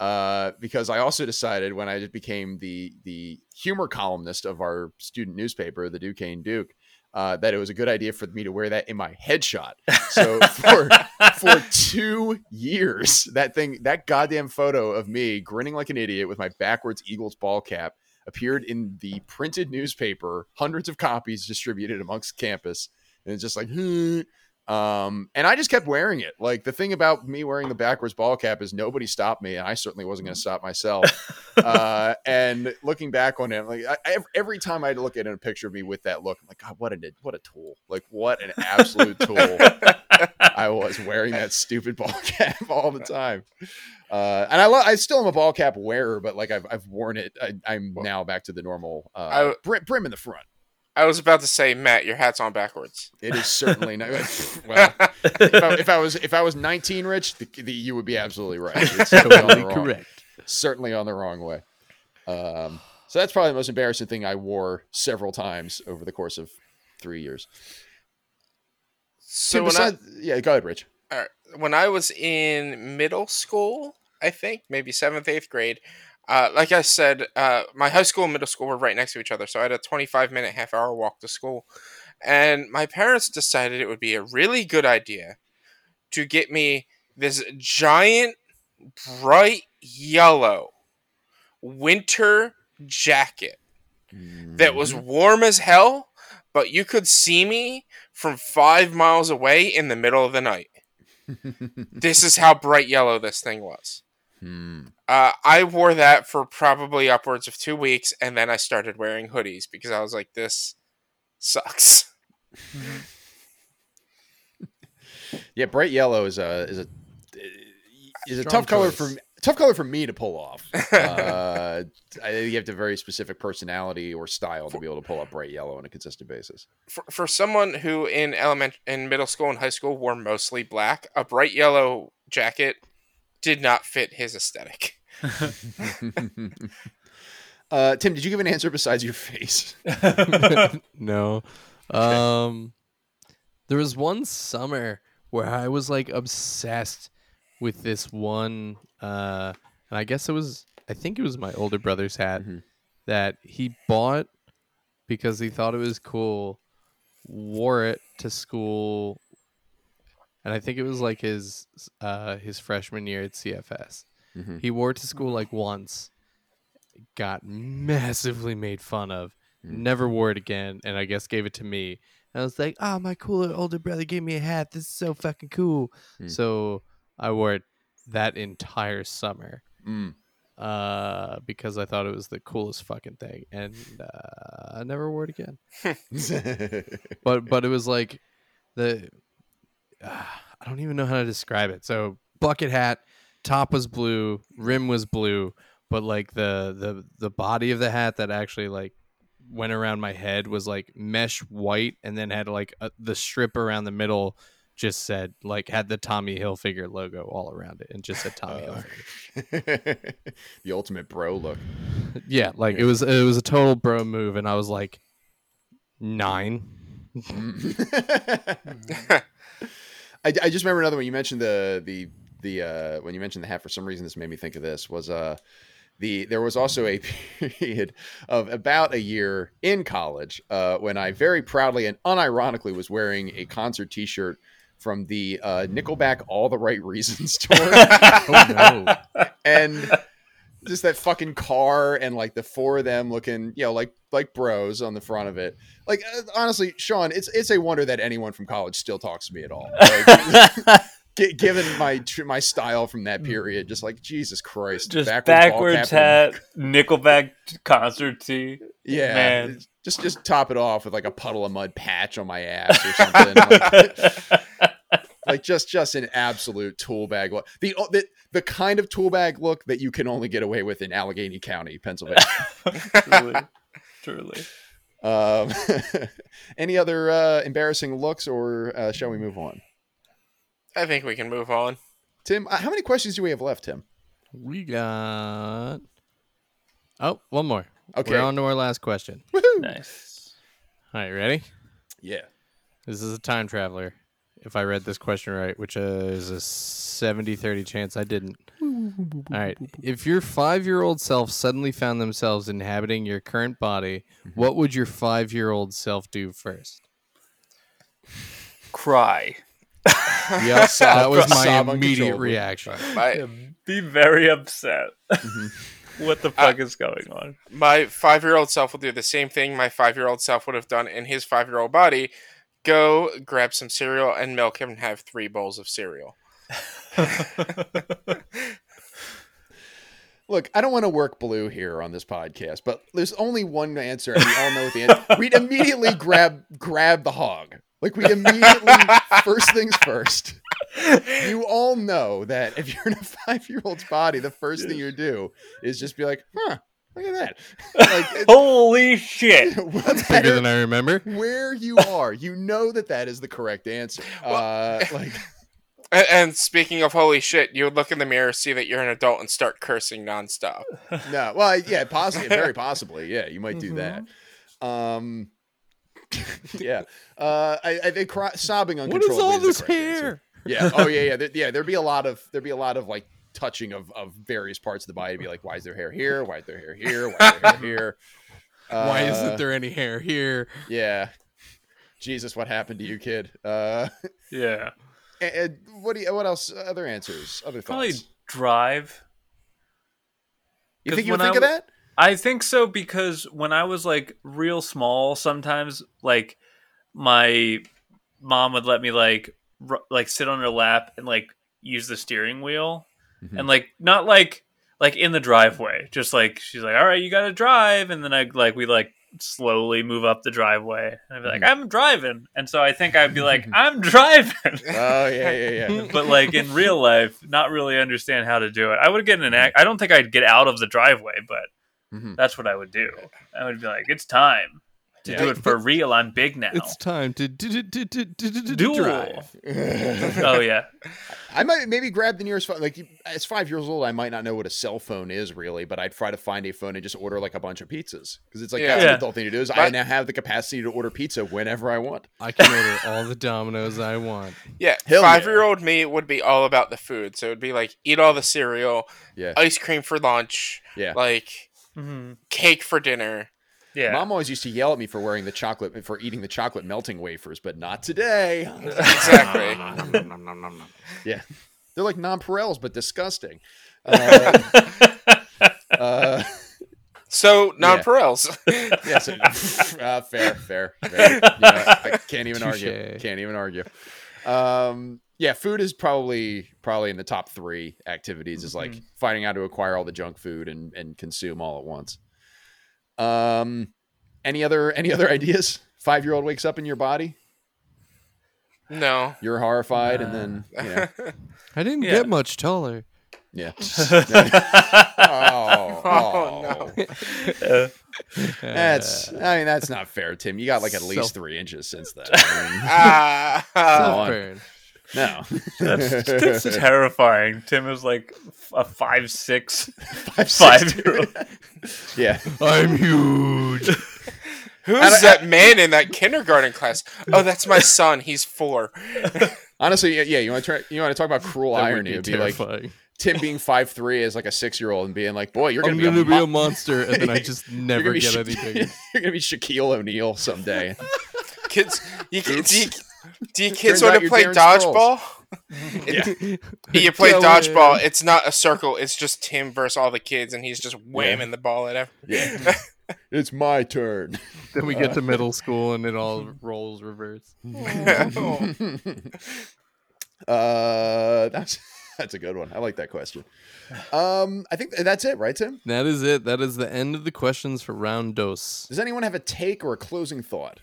Uh, because I also decided when I became the the humor columnist of our student newspaper, the Duquesne Duke, uh, that it was a good idea for me to wear that in my headshot. So for for two years, that thing, that goddamn photo of me grinning like an idiot with my backwards Eagles ball cap appeared in the printed newspaper, hundreds of copies distributed amongst campus, and it's just like, "Hmm." Um, and I just kept wearing it. Like the thing about me wearing the backwards ball cap is nobody stopped me, and I certainly wasn't going to stop myself. uh, and looking back on it, like I, every time I look at a picture of me with that look, I'm like, God, what a what a tool! Like what an absolute tool I was wearing that stupid ball cap all the time. Uh, and I love, I still am a ball cap wearer, but like I've, I've worn it. I, I'm now back to the normal uh, I- brim, brim in the front. I was about to say, Matt, your hat's on backwards. It is certainly not. Well, if I, if I was if I was 19, Rich, the, the, you would be absolutely right. It's certainly on the Totally wrong- correct. Certainly on the wrong way. Um, so that's probably the most embarrassing thing I wore several times over the course of three years. so Tim, when I, yeah, go ahead, Rich. All right. when I was in middle school, I think maybe seventh, eighth grade. Uh, like I said, uh, my high school and middle school were right next to each other, so I had a 25 minute, half hour walk to school. And my parents decided it would be a really good idea to get me this giant, bright yellow winter jacket that was Mm-hmm. warm as hell, but you could see me from five miles away in the middle of the night. This is how bright yellow this thing was. Hmm. Uh, I wore that for probably upwards of two weeks, and then I started wearing hoodies because I was like, "This sucks." Yeah, bright yellow is a is a is a Strong tough color for tough color for me to pull off. Uh, I think you have to have a very specific personality or style to be able to pull up bright yellow on a consistent basis. For, for someone who in element in middle school and high school wore mostly black, a bright yellow jacket did not fit his aesthetic. uh, Tim, did you give an answer besides your face? no. Um there was one summer where I was like obsessed with this one uh and I guess it was I think it was my older brother's hat Mhm. that he bought because he thought it was cool, wore it to school and I think it was like his uh his freshman year at CFS. Mhm. He wore it to school like once, got massively made fun of, Mm. never wore it again, and I guess gave it to me. And I was like, "Oh, my cooler older brother gave me a hat. This is so fucking cool." Mm. So I wore it that entire summer Mm. uh, because I thought it was the coolest fucking thing, and uh, I never wore it again. But but it was like the ah, I don't even know how to describe it. So bucket hat, top was blue, rim was blue, but like the the the body of the hat that actually like went around my head was like mesh white, and then had like a, the strip around the middle just said like had the Tommy Hilfiger logo all around it, and just said Tommy Uh. Hilfiger. the ultimate bro look. Yeah, like it was it was a total bro move, and I was like nine. I, I just remember another one. You mentioned the the the uh, when you mentioned the hat. For some reason, this made me think of this. Was uh the there was also a period of about a year in college uh, when I very proudly and unironically was wearing a concert T-shirt from the uh, Nickelback All the Right Reasons tour. Oh no! and just that fucking car and like the four of them looking, you know, like like bros on the front of it. Like uh, honestly, Sean, it's it's a wonder that anyone from college still talks to me at all. Like, gi- given my tr- my style from that period, just like Jesus Christ, Just backwards, cap hat, Nickelback concert tee. yeah, man. just just top it off with like a Puddle of Mudd patch on my ass or something. like, like just just an absolute tool bag look. The, the the kind of tool bag look that you can only get away with in Allegheny County, Pennsylvania. truly, truly. Um, any other uh, embarrassing looks, or uh, shall we move on? I think we can move on. Tim, uh, how many questions do we have left, Tim? We got oh one more. Okay. We're on to our last question. Nice. All right, ready? Yeah. This is a time traveler. If I read this question right, which uh, is a 70 30 chance I didn't. All right. If your five year old self suddenly found themselves inhabiting your current body, what would your five year old self do first? Cry. Yep, that was my immediate reaction. My Be very upset. Mm-hmm. what the fuck is going on? my five year old self will do the same thing my five year old self would have done in his five year old body. Go grab some cereal and milk him and have three bowls of cereal. Look, I don't want to work blue here on this podcast, but there's only one answer, and we all know what the answer. We'd immediately grab grab the hog. Like we immediately first things first. You all know that if you're in a five year old's body, the first thing you do is just be like, huh, look at that. Like Holy shit! no Bigger than I remember. where you are, you know that that is the correct answer. Uh, like And, and speaking of holy shit, you would look in the mirror, see that you're an adult, and start cursing nonstop. no, well, yeah, possibly, very possibly, yeah, you might do that. Um, yeah, uh, I, I think cry, sobbing What uncontrollably. is all the this correct answer. hair? Yeah. Oh yeah, yeah, there, yeah. There'd be a lot of there'd be a lot of like touching of of various parts of the body. to be like, why is there hair here? Why is there hair here? Why is there hair here? Why Uh, isn't there any hair here? Yeah. Jesus, what happened to you, kid? Uh, Yeah. and, and what do you? What else? Other answers? Other Probably thoughts? drive. You think you would when I think of that? I think so because when I was like real small, sometimes like my mom would let me like r- like sit on her lap and like use the steering wheel Mhm. and like not like like in the driveway, just like she's like, "All right, you got to drive," and then I like we like slowly move up the driveway and I'd be like, "I'm driving," and so I think I'd be like, "I'm driving." Oh yeah, yeah, yeah. but like in real life, not really understand how to do it. I would get in an act. I don't think I'd get out of the driveway, but Mhm. that's what I would do. I would be like, it's time to Yeah. do it for real. I'm big now. It's time to d- d- d- d- d- d- d- Duel. drive. oh yeah, I might maybe grab the nearest phone. Like you- as five years old, I might not know what a cell phone is really, but I'd try to find a phone and just order like a bunch of pizzas because it's like Yeah. that's an Yeah. adult thing to do. Is I now have the capacity to order pizza whenever I want. I can order all the Domino's I want. Yeah, Hell five year old me would be all about the food. So it'd be like eat all the cereal, Yeah, ice cream for lunch, yeah. like hmm cake for dinner. Yeah. Mom always used to yell at me for wearing the chocolate for eating the chocolate melting wafers, but not today. Exactly. yeah, they're like nonpareils, but disgusting. Uh, uh, So nonpareils. yes, uh, fair, fair, fair. Yeah, I can't even argue. Can't even argue. Um, yeah, food is probably probably in the top three activities. Is like finding out to acquire all the junk food and and consume all at once. Um, any other any other ideas? Five year old wakes up in your body. no. You're horrified, and then you know, I didn't Yeah. get much taller. yeah. oh, Oh, oh. That's. I mean, that's not fair, Tim. You got like at least Self- three inches since then. I Ah, Come on. Burn. mean, no. That's, that's terrifying. Tim is like a five six, five, five six, year old. Yeah. I'm huge. who's I don't- that man in that kindergarten class? Oh, that's my son. He's four. Honestly, yeah, yeah. You want to try? You want to talk about cruel That would irony? be It'd be like. Tim being five three as like a six year old and being like, "Boy, you're I'm gonna, gonna be, be a, a, monster, and then I just never get Sha- any bigger. you're gonna be Shaquille O'Neal someday." Kids, you, do, Oops. you, do you kids Turns want to play dodgeball? yeah. You play Go dodgeball. in. It's not a circle. It's just Tim versus all the kids, and he's just whamming the ball at everyone. Yeah. it's my turn. then we get to middle school, and it all rolls reverse. uh, that's that's a good one. I like that question. Um, I think that's it, right, Tim? That is it. That is the end of the questions for round dos. Does anyone have a take or a closing thought?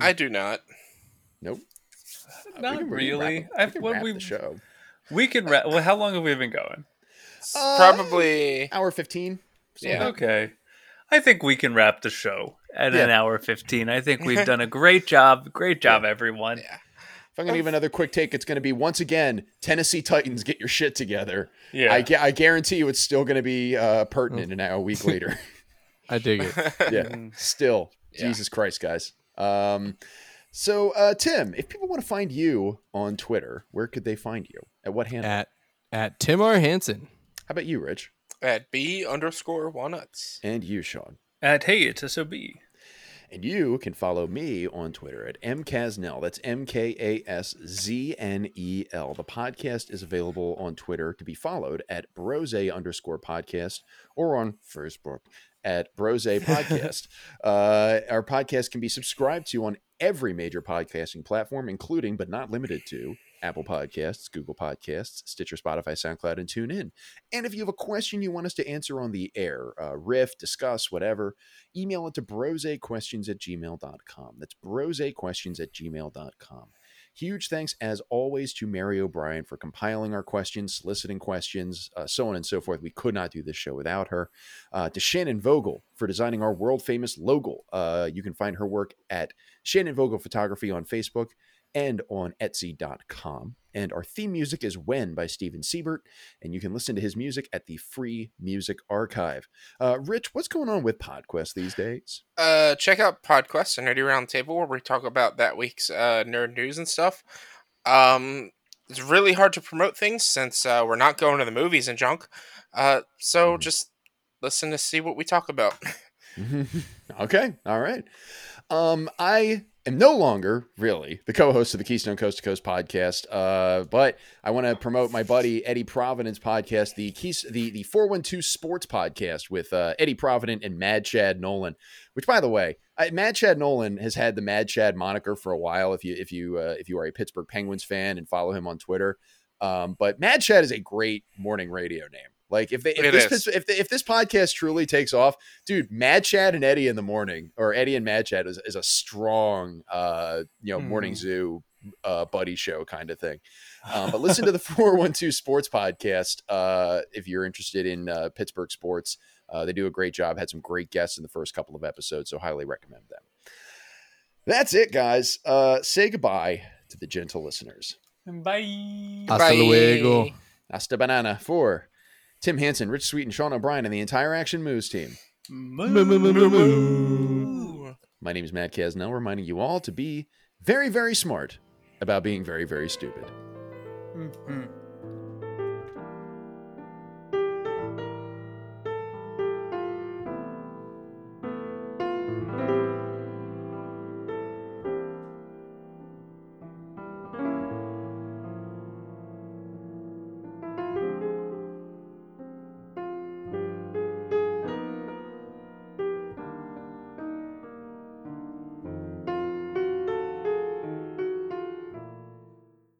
I do not. Nope. Not we can- we can really. wrap- I- we can wrap we- the show. We can. Ra- well, how long have we been going? Uh, Probably. hour fifteen. Yeah. Okay. I think we can wrap the show at an hour 15. I think we've done a great job. Great job, everyone. Yeah. If I'm going to give another quick take, it's going to be once again Tennessee Titans get your shit together. Yeah. I, I guarantee you it's still going to be uh, pertinent and a week later. I dig it. yeah, still. Yeah. Jesus Christ, guys. Um, so, uh, Tim, if people want to find you on Twitter, where could they find you? At what handle? at at Tim R Hansen. How about you, Rich? At B underscore walnuts. And you, Sean? At hey, it's SOB. And you can follow me on Twitter at mkasznel. That's M K A S Z N E L. The podcast is available on Twitter to be followed at brose underscore podcast or on Facebook at brose podcast. uh, our podcast can be subscribed to on every major podcasting platform, including but not limited to Apple Podcasts, Google Podcasts, Stitcher, Spotify, SoundCloud, and TuneIn. And if you have a question you want us to answer on the air, uh, riff, discuss, whatever, email it to brosequestions at gmail.com. That's brosequestions at gmail.com. Huge thanks, as always, to Mary O'Brien for compiling our questions, soliciting questions, uh, so on and so forth. We could not do this show without her. Uh, to Shannon Vogel for designing our world famous logo. Uh, you can find her work at Shannon Vogel Photography on Facebook and on Etsy.com. And our theme music is When by Steven Siebert, and you can listen to his music at the Free Music Archive. Uh, Rich, what's going on with PodQuest these days? Uh, check out PodQuest, a nerdy round table where we talk about that week's uh, nerd news and stuff. Um, it's really hard to promote things since uh, we're not going to the movies and junk. Uh, so just listen to see what we talk about. okay, all right. Um, I am no longer really the co-host of the Keystone Coast to Coast podcast, uh, but I want to promote my buddy Eddie Providence podcast, the Keys, the the four one two Sports podcast with uh, Eddie Provident and Mad Chad Nolan. Which, by the way, I, Mad Chad Nolan has had the Mad Chad moniker for a while. If you if you uh, if you are a Pittsburgh Penguins fan and follow him on Twitter, um, but Mad Chad is a great morning radio name. Like if they if this is. if, if this podcast truly takes off, dude, Mad Chad and Eddie in the morning, or Eddie and Mad Chad is, is a strong, uh, you know, morning Mhm. zoo, uh, buddy show kind of thing. Um, but listen to the 412 Sports Podcast uh, if you're interested in uh, Pittsburgh sports. Uh, they do a great job. Had some great guests in the first couple of episodes, so highly recommend them. That's it, guys. Uh, say goodbye to the gentle listeners. Bye. Hasta luego. Hasta banana for Tim Hansen, Rich Sweet, and Sean O'Brien, and the entire Action Moves team. Ooh. My name is Matt Kasznel, reminding you all to be very, very smart about being very, very stupid. Mhm.